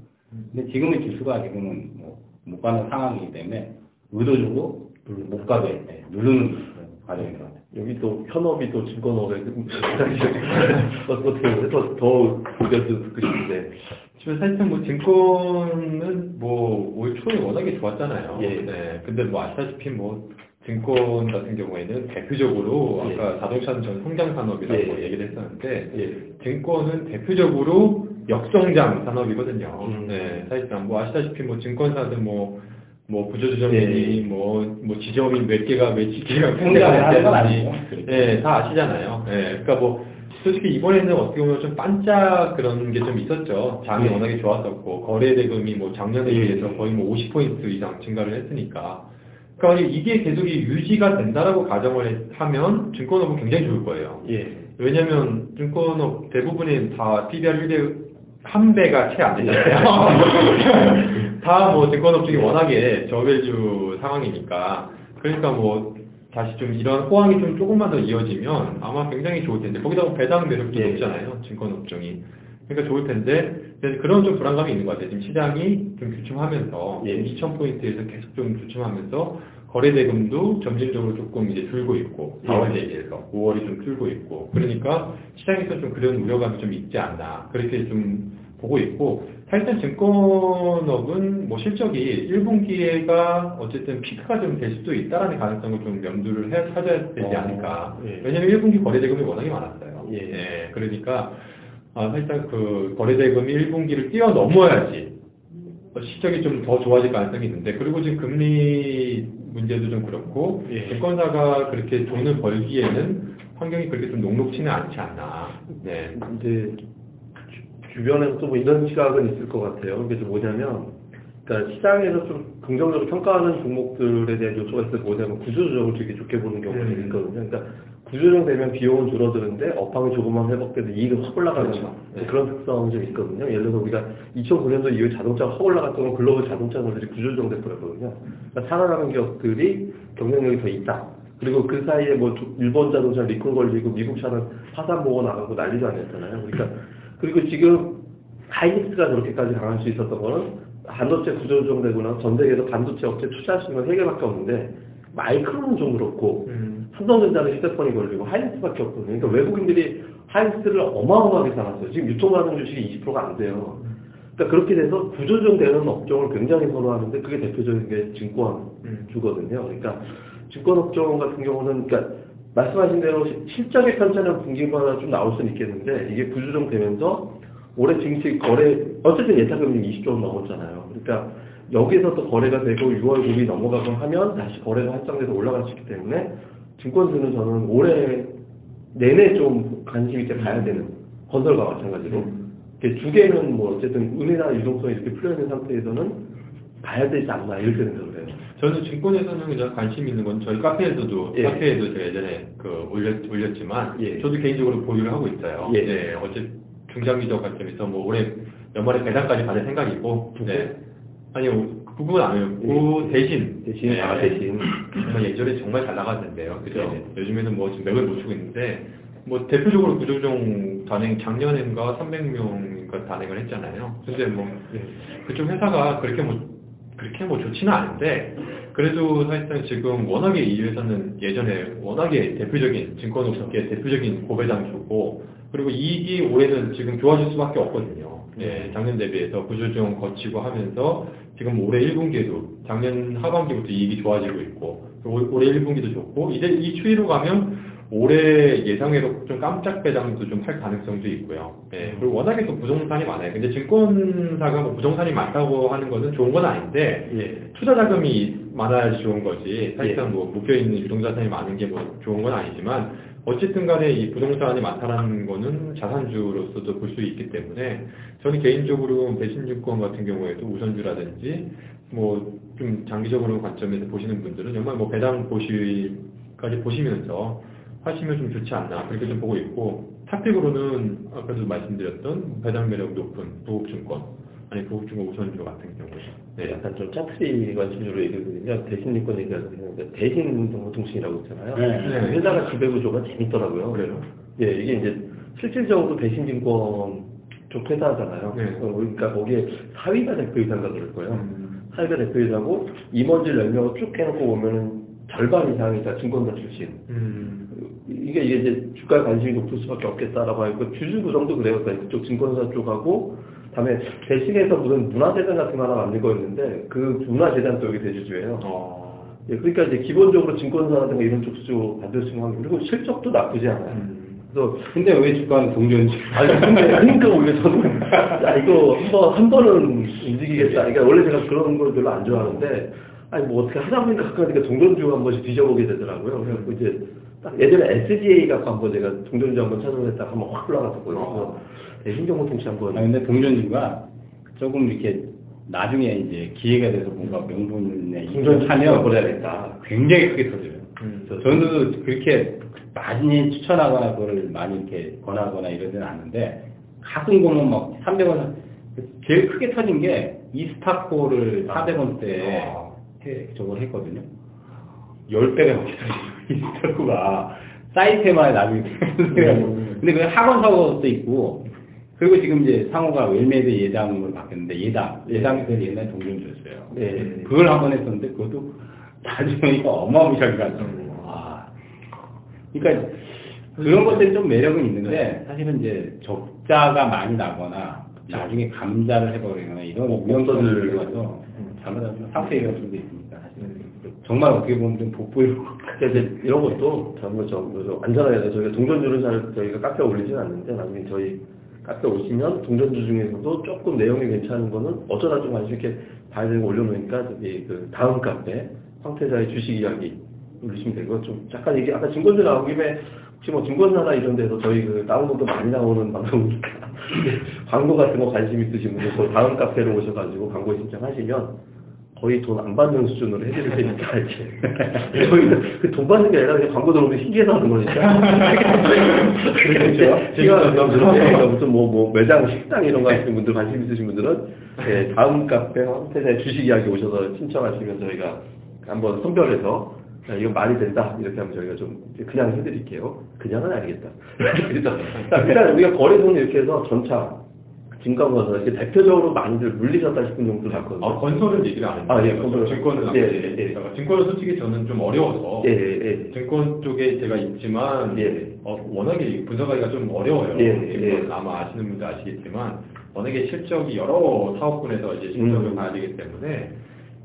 근데 지금의 지수가 지금은 뭐 못 가는 상황이기 때문에 의도적으로 못 가게 네, 누르는 같아요.
여기 또 현업이 또 증권업에 어떻게 보면 더, 더 의견도 듣고 싶은데
지금 사실상 뭐 증권은 뭐 올 초에 워낙에 좋았잖아요.
예.
네. 근데 뭐 아시다시피 뭐 증권 같은 경우에는 대표적으로
예.
아까 자동차는 전 성장 산업이라고
예.
얘기를 했었는데
예.
증권은 대표적으로 역성장 산업이거든요.
음.
네, 사실상 뭐 아시다시피 뭐 증권사들 뭐, 뭐 부조주점이니
예.
뭐, 뭐 지점이 몇 개가 몇 개가
성장을 하는 건 아니고.
네, 다 아시잖아요. 네, 그러니까 뭐 솔직히 이번에는 어떻게 보면 좀 반짝 그런 게 좀 있었죠. 장이
예.
워낙에 좋았었고 거래 대금이 뭐 작년에
예.
비해서 거의 뭐 50포인트 이상 증가를 했으니까. 그러니까 이게 계속 이 유지가 된다라고 가정을 해- 하면 증권업은 굉장히 좋을 거예요.
예.
왜냐면 증권업 대부분이 다 PBR 1대 한 배가 채 안 되잖아요. 다 뭐 증권업종이 워낙에 저밸류 상황이니까 그러니까 뭐 다시 좀 이런 호황이 좀 조금만 더 이어지면 아마 굉장히 좋을 텐데 거기다 가 배당 매력도
예.
높잖아요 증권업종이 그러니까 좋을 텐데 그런 좀 불안감이 있는 것 같아요 지금 시장이 좀 주춤하면서
예.
2,000포인트에서 계속 좀 주춤하면서 거래 대금도 점진적으로 조금 이제 줄고 있고
예.
4월 대비해서 5월이 좀 줄고 있고 그러니까 시장에서 좀 그런 우려감이 좀 있지 않나 그렇게 좀 보고 있고 사실상 증권업은 뭐 실적이 1분기가 어쨌든 피크가 좀 될 수도 있다라는 가능성을 좀 염두를 해 하셔야 되지
어,
않을까
예.
왜냐면 1분기 거래 대금이 워낙에 많았어요
예.
그러니까 아, 사실상 그 거래 대금이 1분기를 뛰어넘어야지 실적이 좀 더 좋아질 가능성이 있는데 그리고 지금 금리 문제도 좀 그렇고
예.
증권사가 그렇게 돈을 벌기에는 환경이 그렇게 좀 녹록치는 않지 않나. 네.
이제 주- 주변에서 또뭐 이런 시각은 있을 것 같아요. 그게 좀 뭐냐면, 그러니까 시장에서 좀 긍정적으로 평가하는 종목들에 대한 요소가 있어서 뭐냐면 구조조정을 되게 좋게 보는 경우가
음.
있거든요. 그러니까 구조조정 되면 비용은 줄어드는데 업황이 조금만 회복돼도 이익은 확 올라가는
그렇죠. 네.
그런 특성이 좀 있거든요. 예를 들어서 우리가 2009년도 이후에 자동차가 확 올라갔던 건 글로벌 자동차들이 구조조정 됐거든요. 그러니까 살아나는 기업들이 경쟁력이 더 있다. 그리고 그 사이에 뭐 조- 일본 자동차 리콜 걸리고 미국 차는 파산 보고 나가고 난리도 아니었잖아요. 그러니까 그리고 지금 하이닉스가 저렇게까지 강할 수 있었던 거는 반도체 구조조정되고 나서 전 세계에서 반도체 업체 있는 건 3개밖에 없는데 마이크론은 좀 그렇고
음.
삼성전자는 휴대폰이 걸리고 하이닉스밖에 없거든요. 그러니까 외국인들이 하이닉스를 어마어마하게 사놨어요. 지금 유통가능 주식이 20%가 안 돼요. 그러니까 그렇게 돼서 구조조정되는 업종을 굉장히 선호하는데 그게 대표적인 게 증권주거든요. 그러니까 증권업종 같은 경우는 그러니까 말씀하신 대로 시- 실적의 편차는 분기마다 좀 나올 수는 있겠는데 이게 구조조정되면서 올해 증시 거래 어쨌든 예탁금리 20조 원 넘었잖아요. 그러니까 여기서 또 거래가 되고 6월 금이 넘어가고 하면 다시 거래가 활성돼서 올라갈 수 있기 때문에 증권주는 저는 올해 내내 좀 관심 있게 봐야 되는 건설과 마찬가지로 두 개는 뭐 어쨌든 은혜나 유동성이 이렇게 풀려 있는 상태에서는 봐야 되지 않나 이렇게 생각을 해요.
저는 증권에서는 그냥 관심 있는 건 저희 카페에서도
예.
카페에도 제가 예전에 그 올렸 올렸지만
예.
저도 개인적으로 보유를 하고 있어요.
예.
네, 어째 중장기적 관점에서 뭐 올해 연말에 배당까지 받을 생각이고,
두
네. 아니요, 그 부분 아니고 대신
대신
네.
아 대신
정말 예전에 정말 잘 나갔는데요. 그죠?
그렇죠.
요즘에는 뭐 지금 맥을 못 추고 있는데 뭐 대표적으로 구조종 단행 작년인가 300명인가 단행을 했잖아요. 근데 뭐
예.
그쪽 회사가 그렇게 뭐 그렇게 뭐 좋지는 않은데 그래도 사실상 지금 워낙에 이 회사는 예전에 워낙에 대표적인 증권업계 대표적인 고배당주고 그리고 이익이 올해는 지금 좋아질 수밖에 없거든요. 예, 작년 대비해서 구조조정 거치고 하면서 지금 올해 1분기에도 작년 하반기부터 이익이 좋아지고 있고 올- 올해 1분기도 좋고 이제 이 추이로 가면 올해 예상외로 좀 깜짝 배당도 좀 할 가능성도 있고요. 예, 그리고 워낙에 또 부동산이 많아요. 근데 증권사가 뭐 부동산이 많다고 하는 것은 좋은 건 아닌데
예.
투자 자금이 많아야지 좋은 거지. 사실상 뭐 묶여 있는 유동자산이 많은 게 뭐 좋은 건 아니지만 어쨌든 간에 이 부동산이 많다라는 거는 자산주로서도 볼 수 있기 때문에 저는 개인적으로 배신증권 같은 경우에도 우선주라든지 뭐 좀 장기적으로 관점에서 보시는 분들은 정말 뭐 배당 보시까지 보시면서 하시면 좀 좋지 않나 그렇게 좀 보고 있고 탑픽으로는 아까도 말씀드렸던 배당 매력 높은 부국증권 아니 부국증권 우선주 같은 경우
네, 약간 좀 짜투리 관심주로 얘기하거든요. 대신증권 얘기하거든요. 대신 정보통신이라고 있잖아요.
네.
회사가 지배구조가 재밌더라고요.
그래요?
예, 이게 이제 실질적으로 대신 증권 쪽 회사잖아요.
네.
어, 그러니까 거기에 사위가 대표이사인가 그럴 거예요.
음.
사위가 대표이사고 임원질 10명을 쭉 해놓고 보면은 절반 이상이 다 증권사 출신.
음.
이게 이게 이제 주가 관심이 높을 수밖에 없겠다라고 하고 주주 구성도 그래요. 그러니까 그쪽 증권사 쪽하고 다음에 대신해서 무슨 문화재단 같은 거 하나 만들 거였는데 그 문화재단도 여기 대주주예요.
어.
예, 그러니까 이제 기본적으로 증권사라든가 이런 쪽 수주 받을 수 있는 확률 그리고 실적도 나쁘지 않아요.
음.
그래서
근데 왜 주가는 동전지?
아니 근데 그러니까 오히려 저는 야 이거 한번 한 번은 움직이겠다. 그러니까 원래 제가 그런 걸 별로 안 좋아하는데 아니 뭐 어떻게 하다 보니까 가끔 하니까 동전주 한 번씩 뒤져보게 되더라고요. 그래서 이제 딱 예전에 SGA 갖고 한번 제가 동전주 한번 찾아냈다가 한번 확 올라갔었거든요. 그래서 대신정보통신 한번
아, 근데 동전주가 조금 이렇게 나중에 이제 기회가 돼서 뭔가 명분에
동전주
하면
보내야겠다.
굉장히 크게 터져요.
음.
그래서
저는 그렇게 많이 추천하거나 그걸 많이 이렇게 권하거나 이러지는 않는데 가끔 보면 막 300원 제일 크게 터진 게 이스타코를 400원대에
아.
저걸 했거든요. 10배가 넘게 이스타코가 사이트에만 나중에
음.
근데 그 학원 사고도 있고 그리고 지금 이제 상호가 웰메이드 예당으로 바뀌었는데 예당 예당이 그 옛날 동전주였어요.
네.
그걸 한 번 했었는데 그것도 나중에 어마무시하게 가더라고요.
음.
와. 그러니까 그런 것들이 좀 매력은 있는데 사실은 이제 적자가 많이 나거나 나중에 감자를 해버리거나 이런
어,
위험성이
없어질-
들어가서 잘못하면 상태 위험성도 사실은 정말 어떻게 보면 좀
그러니까 이제 이런 것도 잘못 좀좀 안전하게 해서 저희가 동전주를 잘 저희가 카페에 올리진 않는데 나중에 저희 카페 오시면 동전주 중에서도 조금 내용이 괜찮은 거는 어쩌다 좀 관심 있게 봐야 거 올려놓으니까 저기 그 다음 카페 황태자의 주식 이야기 올리시면 되고 좀 잠깐 이게 아까 증권주 나온 김에 혹시 뭐 증권사나 이런 데서 저희 그 다운로드 많이 나오는 방송이니까 광고 같은 거 관심 있으신 분들 저 다음 카페로 오셔가지고 광고 신청하시면 거의 돈 안 받는 수준으로 해드릴 테니까 이제. 저희는 그 돈 받는 게 아니라 그냥 광고 들어오면 신기해서 하는 거니까.
그렇죠.
시간 그러니까 무슨 뭐, 뭐 매장 식당 이런 거 하시는 분들 관심 있으신 분들은 예, 다음 카페 황태자의 주식 이야기 오셔서 신청하시면 저희가 한번 선별해서 야, 이건 말이 된다. 이렇게 하면 저희가 좀 그냥 해드릴게요. 그냥은 아니겠다. 일단 우리가 거래소는 이렇게 해서 전차 증권거래소 이렇게 대표적으로 많이들 물리셨다 싶은 정도 봤거든요
아, 건설은 얘기를 안 했어요.
아, 예, 건설.
증권은 안
예,
했어요.
예, 예.
증권은 솔직히 저는 좀 어려워서
예, 예, 예.
증권 쪽에 제가 있지만
예.
어, 워낙에 분석하기가 좀 어려워요.
예, 예.
아마 아시는 분들 아시겠지만 워낙에 실적이 여러 사업군에서 이제 실적을
음.
봐야 되기 때문에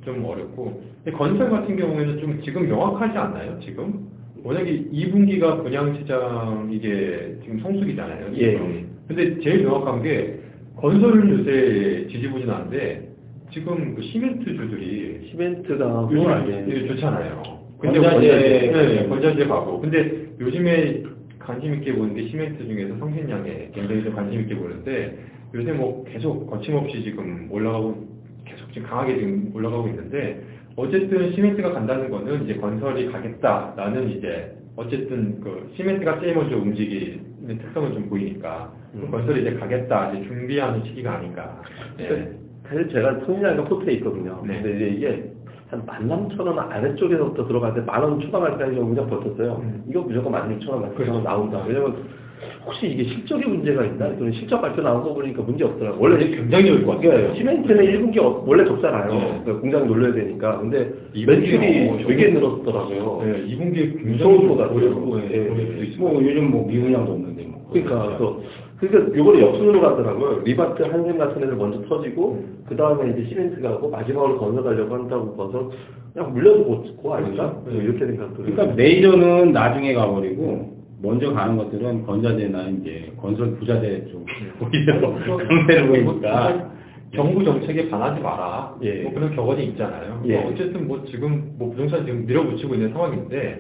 좀 어렵고 근데 건설 같은 경우에는 좀 지금 명확하지 않나요? 지금 워낙에 2분기가 분양 시장 이게 지금 성수기잖아요.
예.
지금. 근데 제일 명확한 게 건설은 요새 지지부진한데 지금 그 시멘트주들이
시멘트가
요즘 되게 좋잖아요.
건자재-
건자재, 네, 건자재 가고. 근데 요즘에 관심 있게 보는 게 시멘트 중에서 성신량에 굉장히 좀 관심 있게 보는데 요새 뭐 계속 거침없이 지금 올라가고 계속 지금 강하게 지금 올라가고 있는데 어쨌든 시멘트가 간다는 거는 이제 건설이 가겠다라는 이제 어쨌든 그 시멘트가 제일 먼저 움직이는 특성은 좀 보이니까 그
음.
건설이 이제 가겠다 이제 준비하는 시기가 아닌가. 네.
사실 제가 손이랑가 포트에 있거든요.
네.
근데 이제 이게 한 13,000원 아래쪽에서부터 들어갈 때 만 원 초반할 때까지 그냥 버텼어요.
음.
이거 무조건 16,000원, 16,000원 나온다. 왜냐면 혹시 이게 실적이 문제가 있나? 그랬더니 실적 발표 나온 거 보니까 문제 없더라고요. 원래
굉장히 좋을 것 같아요.
시멘트는 1분기 어- 원래 적잖아요.
네.
그러니까 공장 놀려야 되니까. 근데
이
매출이
분기가
되게 늘었더라고요.
네, 2분기에
무서운 것 같아요.
보여주고
예.
보여줄 수 있을
뭐 요즘 뭐 미분양도 없는데 뭐.
그러니까 그래서 그러니까 요거를 역순으로 가더라고요. 리바트 한샘 같은 애들 먼저 터지고 그 다음에 이제 시멘트 가고 마지막으로 건설 가려고 한다고 봐서 그냥 물려도 go go 아닌가?
그렇죠. 네.
이렇게 생각도
그러니까 메이저는 나중에 가버리고 먼저 가는 것들은 건자재나 이제 건설 부자재 쪽 오히려 강세를 보이니까
정부 정책에 반하지 마라.
예.
뭐 그런 격언이 있잖아요.
예.
뭐 어쨌든 뭐 지금 뭐 부동산 지금 밀어붙이고 있는 상황인데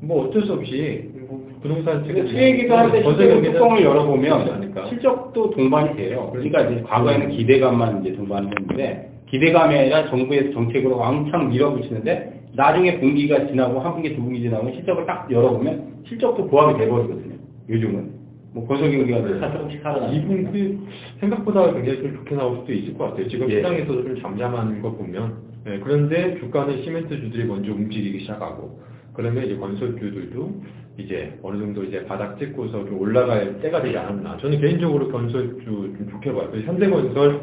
뭐 어쩔 수 없이 뭐 부동산 지금
수혜기도 할때
건설
실제로 뚜껑을 열어보면? 실적도 동반이 돼요. 그러니까 이제 과거에는 기대감만 이제 동반이 됐는데 기대감이 아니라 정부의 정책으로 왕창 밀어붙이는데 나중에 분기가 지나고 한 분기 두 분기 지나고 실적을 딱 열어보면 실적도 보합이 돼버리거든요. 요즘은 뭐 건설 경기가
네.
사 조금씩 살아나고
2분기 생각보다 굉장히 좀 좋게 나올 수도 있을 것 같아요. 지금
예.
시장에서도 좀 잠잠한 거 보면. 네, 그런데 주가는 시멘트주들이 먼저 움직이기 시작하고 그러면 이제 건설주들도 이제 어느 정도 이제 바닥 찍고서 좀 올라갈 때가 되지 않았나. 저는 개인적으로 건설주 좀 좋게 봐요. 현대건설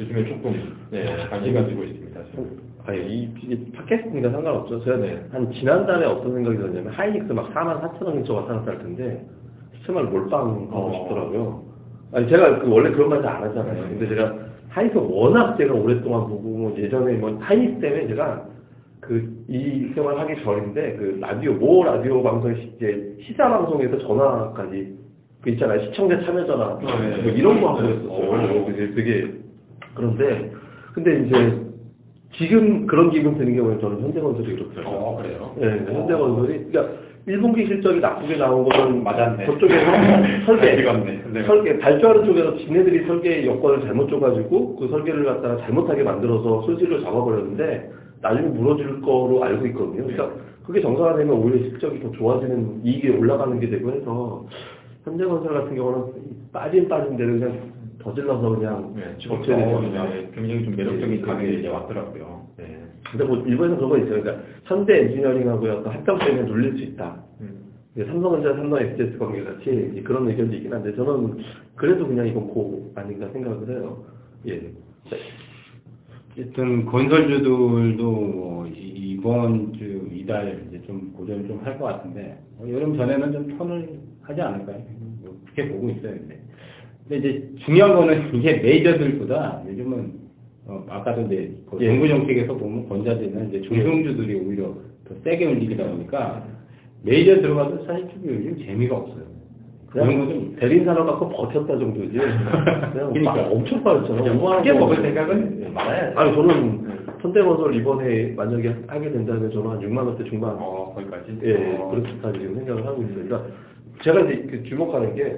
요즘에 조금 네, 관심 가지고 있습니다. 저는.
아니 이, 이 팟캐스트니까 상관없죠. 제가 한 지난달에 어떤 생각이 들었냐면 하이닉스 막 4만 4천 원 근처 왔다 갔다 할 텐데 정말 몰빵 하고
어.
싶더라고요. 아니 제가 그 원래 그런 말 잘 안 하잖아요. 근데 제가 하이닉스 워낙 제가 오랫동안 보고 뭐 예전에 뭐 하이닉스 때문에 제가 그 이 생활 하기 전인데 그 라디오 모 라디오 방송 이제 시사 방송에서 전화까지 그 있잖아요 시청자 참여 전화
어, 네.
뭐 이런 거 하고
네.
했었어요.
어.
되게 그런데 근데 이제 지금 그런 기분 드는 게 뭐냐면 저는 현대건설이 그렇더라고요.
어, 그래요?
네, 현대건설이 그러니까 1분기 실적이 나쁘게 나온 거는
맞았네.
저쪽에서 설계.
네.
설계, 발주하는 쪽에서 지네들이 설계 여건을 잘못 줘가지고 그 설계를 갖다가 잘못하게 만들어서 손실을 잡아버렸는데 나중에 물어줄 거로 알고 있거든요. 그러니까 그게 정상화되면 오히려 실적이 더 좋아지는 이익이 올라가는 게 되고 해서 현대건설 같은 경우는 빠진 빠진 대로 그냥 더 질러서 그냥
네,
되지
어. 네, 굉장히 좀 매력적인
네,
가격이
네.
이제 왔더라고요. 네.
근데 뭐 일본에서 그런 거 있어요. 그러니까 현대 엔지니어링하고 약간 합병 때문에 눌릴 수 있다.
음.
이제 삼성전자, 삼성 SDS 관계 같이 이제 그런 의견도 있긴 한데 저는 그래도 그냥 이건 고 아닌가 생각을 해요. 예.
어쨌든 건설주들도 뭐 이- 이번 주 이달 이제 좀 고전을 좀 할 것 같은데 어, 여름 전에는 좀 턴을 하지 않을까요? 뭐 그렇게 보고 있어요. 근데. 근데 이제 중요한 거는 이게 메이저들보다 요즘은 어, 아까도 이제 그
예.
정부 정책에서 보면 권자들은 이제 중소형주들이 오히려 더 세게 움직이다 보니까 메이저 들어가도 사실 좀 요즘 재미가 없어요. 그런 거좀
대린 산업 갖고 버텼다 정도지.
그러니까.
막 엄청 빠졌잖아.
크게 먹을 생각은 말아야죠.
아니 저는 현대건설 이번에 만약에 하게 된다면 저는 한 6만 원대 중반
어, 거기까지?
예
어.
그렇게까지 지금 생각을 하고 있어요. 그러니까 제가 이제 그 주목하는 게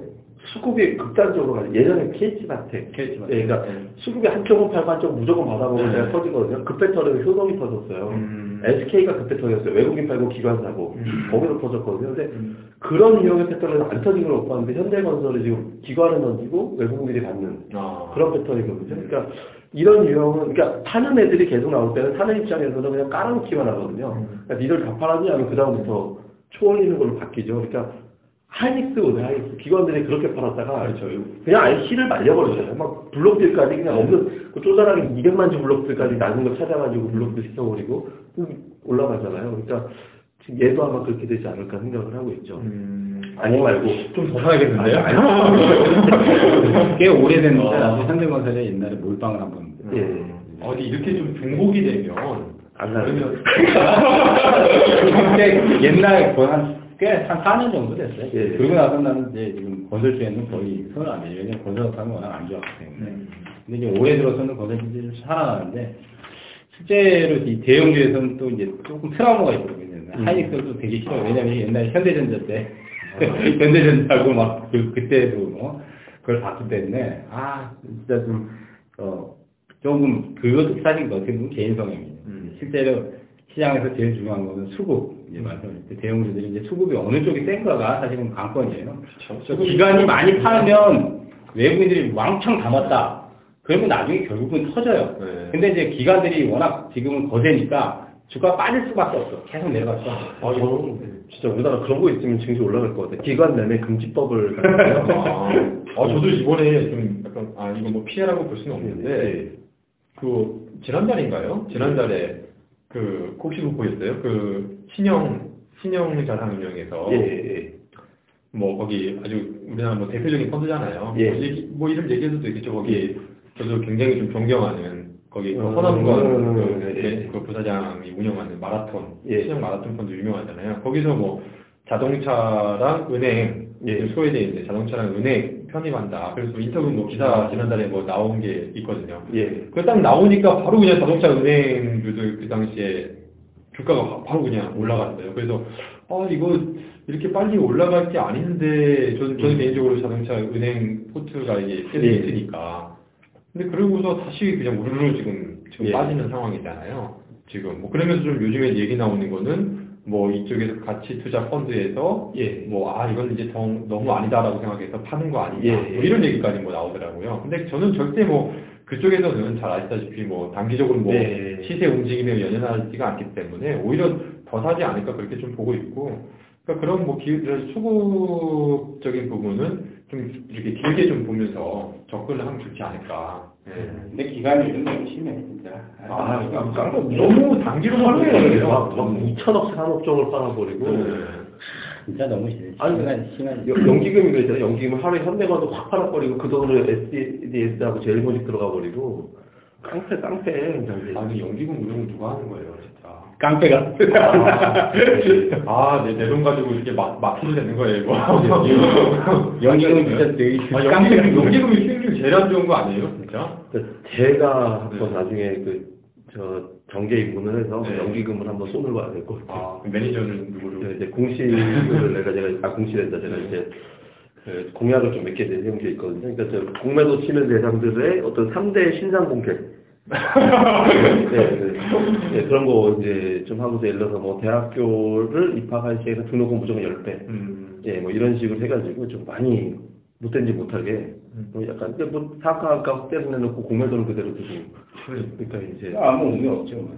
수급이 극단적으로 가요. 예전에 KH바텍
KH
예, 그러니까 수급이 한쪽은 팔고 한쪽은 무조건 받아먹으면
네.
제가 터지거든요. 급배터는 효동이 터졌어요.
음.
SK가 급배터였어요. 외국인 팔고 기관 사고
음.
거기서 터졌거든요. 근데
음.
그런 유형의 패턴은 안 터진 걸못 봤는데 현대건설이 지금 기관을 던지고 외국인들이 받는
아.
그런 패턴이거든요. 그러니까 이런 유형은 그러니까 파는 애들이 계속 나올 때는 사는 입장에서는 그냥 깔아놓기만 하거든요.
음.
그러니까 니들 다 팔았니 하면 그 다음부터 초월리는 걸로 바뀌죠. 그러니까 하이닉스거든요. 하이닉스 기관들이 그렇게 팔았다가
그렇죠.
그냥 아예 실을 말려버리잖아요. 막 블록들까지 그냥 없는 그 쪼잔하게 200만 주 블록들까지 낮은 거 찾아가지고 블록들 시켜버리고 올라가잖아요. 그러니까 얘도 아마 그렇게 되지 않을까 생각을 하고 있죠.
음.
아니 말고
좀 더 사야겠는데요?
꽤 오래됐는데
어.
나도 현대건설에 옛날에 몰빵을 한번
예.
어디 이렇게 좀 중복이 되면
안 사요.
그러면
그때 옛날에 거의 한, 꽤, 한 4년 정도 됐어요.
예.
그러고 나서 나는 이제 지금 건설주에는 거의 손을 안 대요. 왜냐면 건설업하면 워낙 안 좋았기 때문에.
음.
근데 이제 올해 들어서는 건설주들이 좀 살아나는데, 실제로 이 대형주에서는 또 이제 조금 트라우마가 있거든요.
음.
하이닉스도 되게 싫어요. 왜냐면 옛날에 현대전자 때, 현대전자고 막 그, 그때도 뭐, 그걸 봤기 때문에, 아, 진짜 좀, 어, 조금, 그것도 사실 어떻게 보면 개인 성향이에요.
음.
실제로 시장에서 제일 중요한 거는 수급. 이제 말씀하실 때 대형주들이 이제 수급이 어느 쪽이 센가가 사실은 관건이에요. 그래서 기관이 많이 팔면 외국인들이 왕창 담았다. 그러면 나중에 결국은 터져요.
네.
근데 이제 기관들이 워낙 지금은 거세니까 주가 빠질 수밖에 없어. 계속 내려갔어.
아, 저는 진짜 우리나라 그런 거 있으면 증시 올라갈 것 같아요. 기관 매매 금지법을.
아, 아, 저도 이번에 좀 약간, 아, 이거 뭐 피해라고 볼 수는 없는데,
네.
그, 지난달인가요? 지난달에, 그, 혹시 그거 보셨어요? 그, 신형, 신형 자산운용에서,
예, 예,
뭐, 거기 아주 우리나라 뭐 대표적인 펀드잖아요.
예.
뭐, 얘기- 뭐 이름 얘기해도 되겠죠. 거기, 저도 굉장히 좀 존경하는, 거기, 그
음,
허남건,
음,
그,
예.
네, 그 부사장이 운영하는 마라톤,
예.
신형 마라톤 펀드 유명하잖아요. 거기서 뭐, 자동차랑 은행,
예.
소외돼 있는 자동차랑 은행 편입한다. 그래서 인터뷰 뭐 기사 지난달에 뭐 나온 게 있거든요.
예.
그딱 나오니까 바로 그냥 자동차 은행주들 그 당시에 주가가 바- 바로 그냥 올라갔어요. 그래서 아 이거 이렇게 빨리 올라갈 게 아닌데 저는, 저는 개인적으로 자동차 은행 포트가 이게
예.
세트니까 근데 그러고서 다시 그냥 우르르 지금 지금
예.
빠지는 상황이잖아요. 지금 뭐 그러면서 좀 요즘에 얘기 나오는 거는 뭐 이쪽에서 가치 투자 펀드에서
예.
뭐, 아, 이건 이제 정- 너무 아니다라고 생각해서 파는 거 아니냐.
예,
뭐
예.
이런 얘기까지 뭐 나오더라고요. 근데 저는 절대 뭐, 그쪽에서는 잘 아시다시피 뭐, 단기적으로 뭐,
네.
시세 움직임에 연연하지가 않기 때문에 오히려 더 사지 않을까 그렇게 좀 보고 있고, 그러니까 그런 뭐, 기, 이런 수급적인 부분은 좀 이렇게 길게 좀 보면서 접근을 하면 좋지 않을까. 예.
근데 기간이 좀 너무 심해, 진짜.
아, 깜짝 너무 단기로 하루에요.
막, 막 2천억, 3억 정을 빨아버리고.
네.
진짜 너무 심해.
아니,
시간, 시간.
여- 연기금이 그랬잖아요. 연기금 하루에 현대건도 확 팔아버리고 그 돈으로 SDS하고 제일모직 들어가 버리고 깡패 깡패 그냥
아니, 연기금 운용 누가 하는 거예요, 진짜.
깡패가.
아, 내, 내 돈 가지고 이렇게 막, 막혀도 되는 거예요, 이거.
연기금 진짜 되게
아. 연기금, 연기금이 수익률 제일 안 좋은 거 아니에요, 진짜?
제가 한번
네.
나중에 그 저 정계 입문을 해서
네.
연기금을 한번 손을 봐야 될 것 같아요.
아, 그 매니저는 누구로?
제가 이제 공시를 내가 제가 아 공시된다 제가 이제 그 공약을 좀몇개 내는 게 있거든요. 그러니까 저 공매도 치는 대상들의 어떤 3대 신상 공개 네, 네. 네, 그런 거 이제 좀 하고서 예를 들어서 뭐 대학교를 입학할 시에는 등록금 무조건 10배.
음.
예, 뭐 이런 식으로 해가지고 좀 많이 못된지 못하게
음.
뭐 약간 뭐 사학학과 확대를 해놓고 공매도는 그대로 두고 그러니까 이제
아무 의미 없죠. 뭐.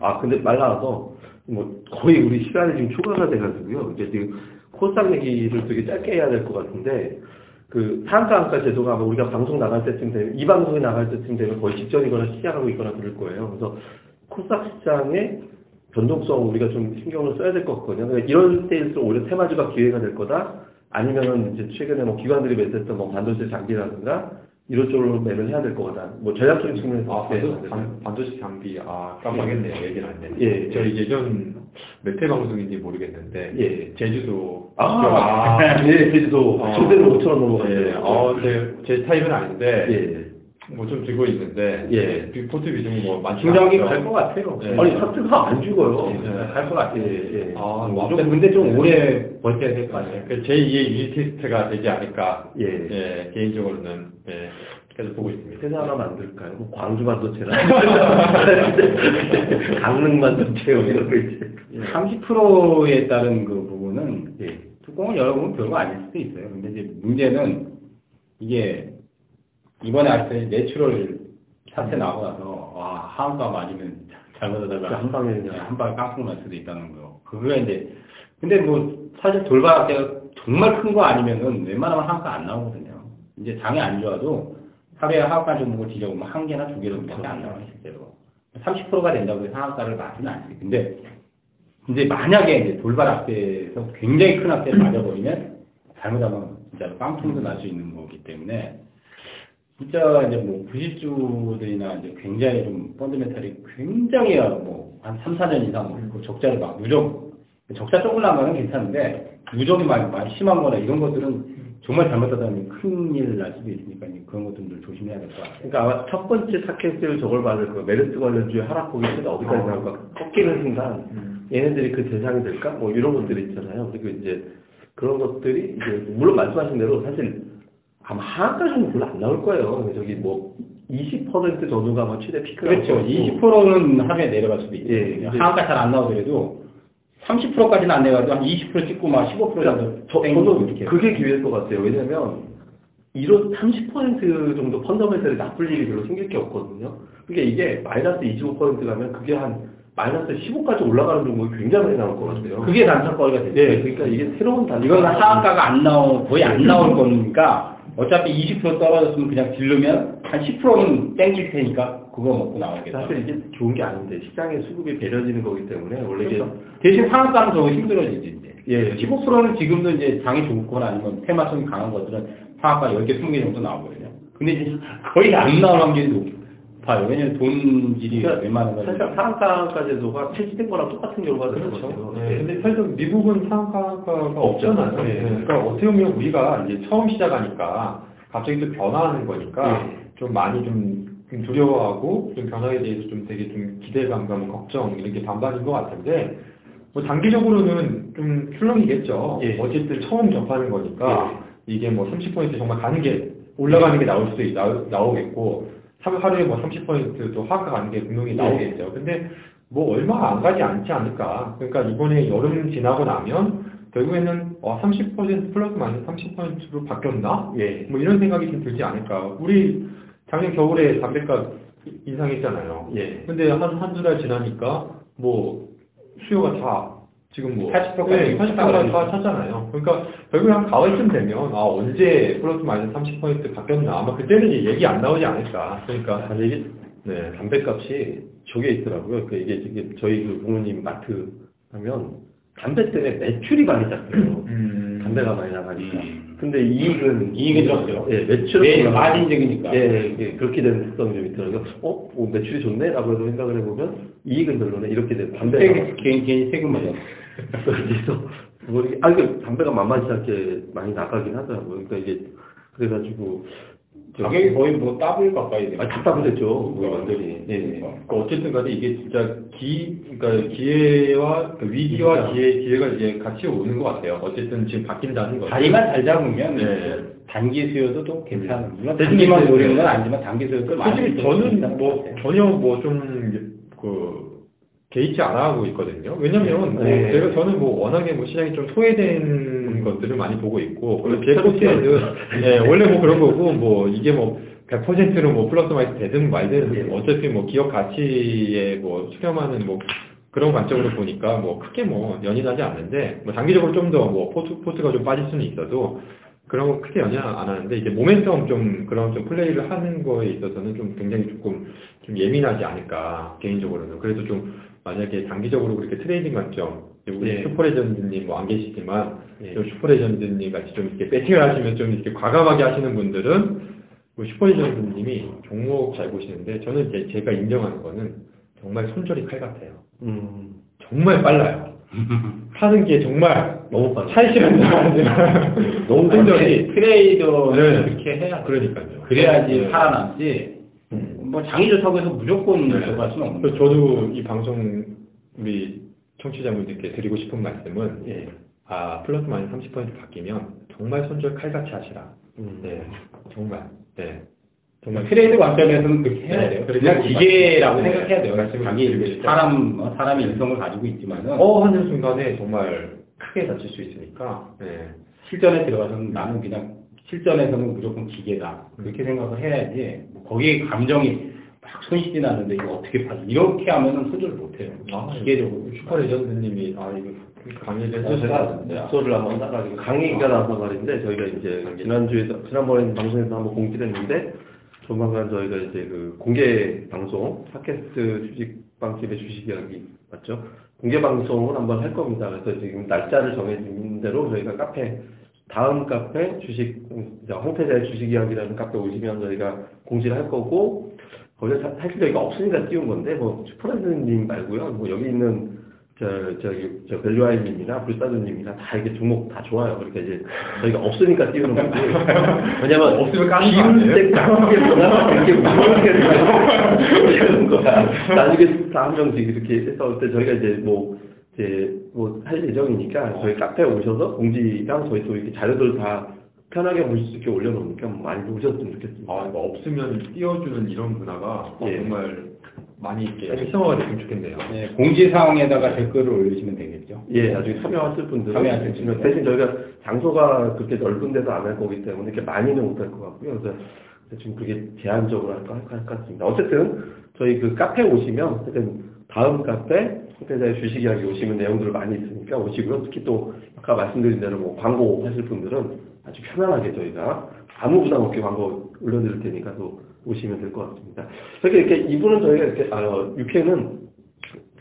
아 근데 말 나와서 뭐 거의 우리 시간이 지금 초과가 돼가지고요. 이제 지금 코스닥 얘기를 되게 짧게 해야 될 것 같은데 그 상가한가 제도가 아마 우리가 방송 나갈 때쯤 되면 이 방송이 나갈 때쯤 되면 거의 직전이거나 시작하고 있거나 그럴 거예요. 그래서 코스닥 시장의 변동성 우리가 좀 신경을 써야 될 것 같거든요. 그러니까 이런 때일수록 오히려 테마주가 기회가 될 거다. 아니면은 이제 최근에 뭐 기관들이 매수했던 뭐 반도체 장비라든가 이런 쪽으로 매를 해야 될 거다. 뭐 전략적인 측면에서
아,
봤을 때
반도, 반, 반도체 장비, 아, 깜빡했네요. 얘기는 안 됐네.
예,
저희 예전 몇회 방송인지 모르겠는데,
예.
제주도.
아, 예, 제주도
어.
조대로 5천 원 넘어갔어요.
예, 어, 제, 제 스타일은 아닌데,
예.
뭐 좀 들고 있는데,
예.
빅포트 비중이 뭐 많지 않죠.
갈것 같아요.
예.
아니 사트가 안 죽어요.
예.
갈것 같아요.
예, 예.
아, 뭐,
좀 근데 좀 오래 버텨야 될 것 같아요.
그 제2의 유니 테스트가 되지 않을까,
예.
예, 개인적으로는, 예, 계속 보고 있습니다.
회사 하나 만들까요? 뭐 광주 반도체나 강릉 반도체 뭐 이런 거 이제.
30%에 따른 그 부분은
예.
뚜껑을 열어보면 별거 아닐 수도 있어요. 근데 이제 문제는 이게 이번에 아시다시피 내츄럴 사태 나고 나서 와 하한가 맞으면 잘못하다가
한 방에
그냥
그냥
한 방에 깡통 날 수도 있다는 거. 그거가 이제 근데 뭐 사실 돌발학대가 정말 큰 거 아니면은 웬만하면 하한가 안 나오거든요. 이제 장이 안 좋아도 하루에 하한가 정도 뒤져보면 한 개나 두개 정도밖에 안 나와요 실제로. 30%가 된다고 해서 하한가를 맞지는 않지. 근데 근데 만약에 이제 돌발 학대에서 굉장히 큰 학대를 맞아버리면 잘못하면 진짜 깡통도 날 수 있는 거기 때문에 진짜 이제 뭐 부실주들이나 이제 굉장히 좀 펀드멘탈이 굉장히 뭐한 3, 4년 이상 뭐 적자를 막 누적 적자 조금 나면 괜찮은데 누적이 많이, 많이 심한 거나 이런 것들은 정말 잘못하다면 큰일 날 수도 있으니까 그런 것들도 조심해야 될 것 같아요.
그러니까 아마 첫 번째 타켓을 저걸 받을 그 메르스 관련주의 하락폭이 최대 어디까지
어.
나올까 꺾이는 순간
음.
얘네들이 그 대상이 될까? 뭐 이런 것들이 있잖아요. 그리고 이제 그런 것들이 이제 물론 말씀하신 대로 사실 아마 하한가는 별로 안 나올 거예요. 저기 뭐 20% 정도가 아마 최대 피크가
그렇죠.
나올 거고.
20%는 하루에 내려갈 수도 있죠.
예, 이제-
하한가 잘 안 나오더라도 30%까지는 안 내가지고 한20% 찍고 막 15%
그러니까
정도
저,
땡기고
저는
이렇게.
그게 기회일 것 같아요. 왜냐면 이런 30% 정도 펀더멘털이 나쁠 일이 별로 생길 게 없거든요. 그게 이게 마이너스 25% 가면 그게 한 마이너스 15까지 올라가는 정도가 굉장히 많이 나올 것 같아요.
그게 단타거리가 됐죠.
예, 그러니까 이게 새로운 단가.
이건 하한가가 안 나오, 거의 안 나올 거니까 어차피 20% 떨어졌으면 그냥 질르면 한 10%는 땡길 테니까 그거 먹고 나오겠다.
사실 이게 좋은 게 아닌데 시장의 수급이 배려지는 거기 때문에 원래 이게
그렇죠. 대신 상한가는 더 힘들어지지 이제.
예.
15%는 지금도 이제 장이 좋거나 아니면 테마성이 강한 것들은 상한가 10개, 20개 정도 나오거든요. 근데 이제 거의 안 나올 확률이 높 아요. 왜냐면
그러니까
웬만한 건
사실 상한가까지도가 폐지된 거랑 똑같은 결과가 되는 거죠.
그렇죠. 네, 근데 사실 미국은 상한가가 없잖아요.
네.
네, 그러니까 어떻게 보면 우리가 이제 처음 시작하니까 갑자기 또 변화하는 거니까
네.
좀 많이 좀, 좀 두려워하고 좀 변화에 대해서 좀 되게 좀 기대감과 뭐 걱정 이런 게 반반인 것 같은데 뭐 단기적으로는 좀 출렁이겠죠.
예.
어쨌든 처음 접하는 거니까 이게 뭐 30% 정말 가는 게 올라가는 게 나올 수도 있, 나, 나오겠고 하- 하루에 뭐 30%또 하가 가는 게 분명히 나오겠죠. 근데 뭐 얼마 안 가지 않지 않을까. 그러니까 이번에 여름 지나고 나면 결국에는 어, 30% 플러스 마이너스 30%로 바뀌었나?
예.
뭐 이런 생각이 좀 들지 않을까. 우리 작년 겨울에 담배값 인상했잖아요.
예.
근데 한, 한두 달 지나니까 뭐 수요가 다 지금 뭐
80%
네,
까지
80%가 다 찼잖아요. 그러니까 결국에 한 가을쯤 되면 아 언제 플러스 마이너스 30% 바뀌었나 아마 그때는 얘기 안 나오지 않을까. 그러니까
아니 이게
네.
담배값이 저게 있더라고요. 그 이게 지금 저희 그 부모님 마트 하면 담배 때문에 매출이 많이 잡혀요.
음.
담배가 많이 나가니까.
음.
근데 이익은
이익은 적죠.
예, 매출은
매일
올라가고.
마진적이니까.
예, 예, 그렇게 되는 특성이 좀 있더라고요. 어, 뭐 매출이 좋네라고 해서 생각을 해보면 이익은 별로네 이렇게 되는 담배가
세금, 개인, 개인 세금 맞아.
그래서 뭐 이게 아 이게 담배가 만만치 않게 많이 나가긴 하더라고요. 그러니까 이게 그래가지고
가격이 거의 뭐 더블 가까이 돼요.
아, 답답은 됐죠. 거의 완전히. 예.
그러니까 어쨌든 간에 이게 진짜 기, 그러니까 기회와 그 위기와
그렇죠.
기회, 기회가 이제 같이 오는 것 같아요. 어쨌든 지금 바뀐다는 거죠.
자리만 잘 잡으면
네.
단기 수요도 또 괜찮아. 물론
대신
단기만 노리는 건 아니지만 단기 수요도 많이
솔직히
또
저는
괜찮은 것
뭐. 전혀 뭐 뭐좀그 개의치 안 하고 있거든요. 왜냐면 뭐
네.
제가 저는 뭐 워낙에 뭐 시장이 좀 소외된 것들을 많이 보고 있고 그리고 제
그렇죠.
예, 원래 뭐 그런 거고 뭐 이게 뭐 100%로 뭐 플러스 마이너스 되든 말든
예.
어차피 뭐 기업 가치에 뭐 수렴하는 뭐 그런 관점으로 보니까 뭐 크게 뭐 연연하지 않는데 뭐 단기적으로 좀 더 뭐 포트 포트가 좀 빠질 수는 있어도 그런 거 크게 연연 안 하는데 이제 모멘텀 좀 그런 좀 플레이를 하는 거에 있어서는 좀 굉장히 조금 좀 예민하지 않을까 개인적으로는 그래도 좀 만약에 단기적으로 그렇게 trading 관점 우리
예.
슈퍼레전드님 뭐 안 계시지만
예.
좀 슈퍼레전드님 같이 좀 이렇게 베팅을 하시면 좀 이렇게 과감하게 하시는 분들은 뭐 슈퍼레전드님이 종목 잘 보시는데 저는 이제 제가 인정하는 거는 정말 손절이 칼 같아요.
음.
정말 빨라요. 하는 게 정말
너무 빨라.
시간 너무 손절이
트레이더는
네.
그렇게 해야 돼.
그러니까요.
그래야지
네.
살아남지.
음.
뭐 장이 좋다고 해서 무조건
네.
들어갈 수는 없는
그래서 저도 이 방송 우리 청취자분들께 드리고 싶은 말씀은
예.
아 플러스 마이너스 30% 바뀌면 정말 손절 칼같이 하시라.
음.
네, 정말. 네,
정말 트레이드 관점에서는 그렇게 해야
네,
돼요.
그렇게
그냥 기계라고
네,
생각해야 돼요.
말씀을
이제
싶어요.
사람 어, 사람의 인성을 가지고 있지만은
어 하는 순간에 정말 크게 다칠 수 있으니까. 네.
실전에 들어가서는 나는 그냥 실전에서는 무조건 기계다. 그렇게 생각을 해야지 뭐 거기에 감정이 막 손실이 나는데 이거 어떻게 파 이렇게 하면은 손절을 못해요.
아,
기계적으로.
슈퍼 레전드님이 아 이거 강의를
제가
해주셨는데.
목소리를 한번 따라가지고 강의가 나서 말인데 저희가 이제 지난주에 지난번에 방송에서 한번 공지를 했는데 조만간 저희가 이제 그 공개 방송 팟캐스트 주식 빵집의 주식 이야기 맞죠? 공개 방송을 한번 할 겁니다. 그래서 지금 날짜를 정해진 대로 저희가 카페 다음 카페 주식 이제 황태자의 주식 이야기라는 카페 오시면 저희가 공지를 할 거고 거기서 사- 사실 저희가 없으니까 띄운 건데 뭐 슈퍼랜드님 말고요. 뭐 여기 있는 저, 저기, 저, 벨류아이님이나 불사조님이나 다 이게 종목 다 좋아요. 그러니까 이제 저희가 없으니까 띄우는 거지. 왜냐면,
없으면 거 아니에요?
깎이겠구나. 이게 무서우겠구나. 이런 거야. 나중에 다 한 명씩 이렇게 해서 그때 저희가 이제 뭐, 이제 뭐 할 예정이니까 저희 카페에 오셔서 공지랑 저희 또 이렇게 자료들 다 편하게 보실 수 있게 올려놓으니까 많이 보셨으면 좋겠습니다.
아, 이거 없으면 띄워주는 이런 문화가
예.
정말 많이 이렇게 활성화가 됐으면 좋겠네요.
네, 공지사항에다가 댓글을 올리시면 되겠죠.
예, 나중에 참여하실 분들은
참여하실 분들.
대신 저희가 장소가 그렇게 넓은 데서 안 할 거기 때문에 이렇게 많이는 못 할 것 같고요. 그래서 지금 그게 제한적으로 할까 할까 할것 같습니다. 어쨌든 저희 그 카페 오시면 어쨌든 다음 카페 홍대자의 주식 이야기 오시면 내용들 많이 있으니까 오시고요. 특히 또 아까 말씀드린 대로 뭐 광고 하실 분들은 아주 편안하게 저희가 아무 부담 없게 광고 올려드릴 테니까 또 오시면 될 것 같습니다. 저렇게 이렇게 이분은 저희가 이렇게 아, 6회는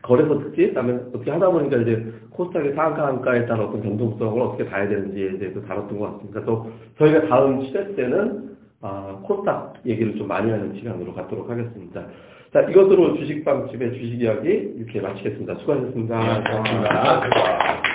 거래소 특집, 그다음에 어떻게 하다 보니까 이제 코스닥의 상한가 한가에 따른 어떤 변동성을 어떻게 봐야 되는지에 대해서 다뤘던 것 같습니다. 또 저희가 다음 시대 때는 아, 코스닥 얘기를 좀 많이 하는 시간으로 갖도록 하겠습니다. 자, 이것으로 주식방집의 주식 이야기 이렇게 마치겠습니다. 수고하셨습니다.
네, 고맙습니다.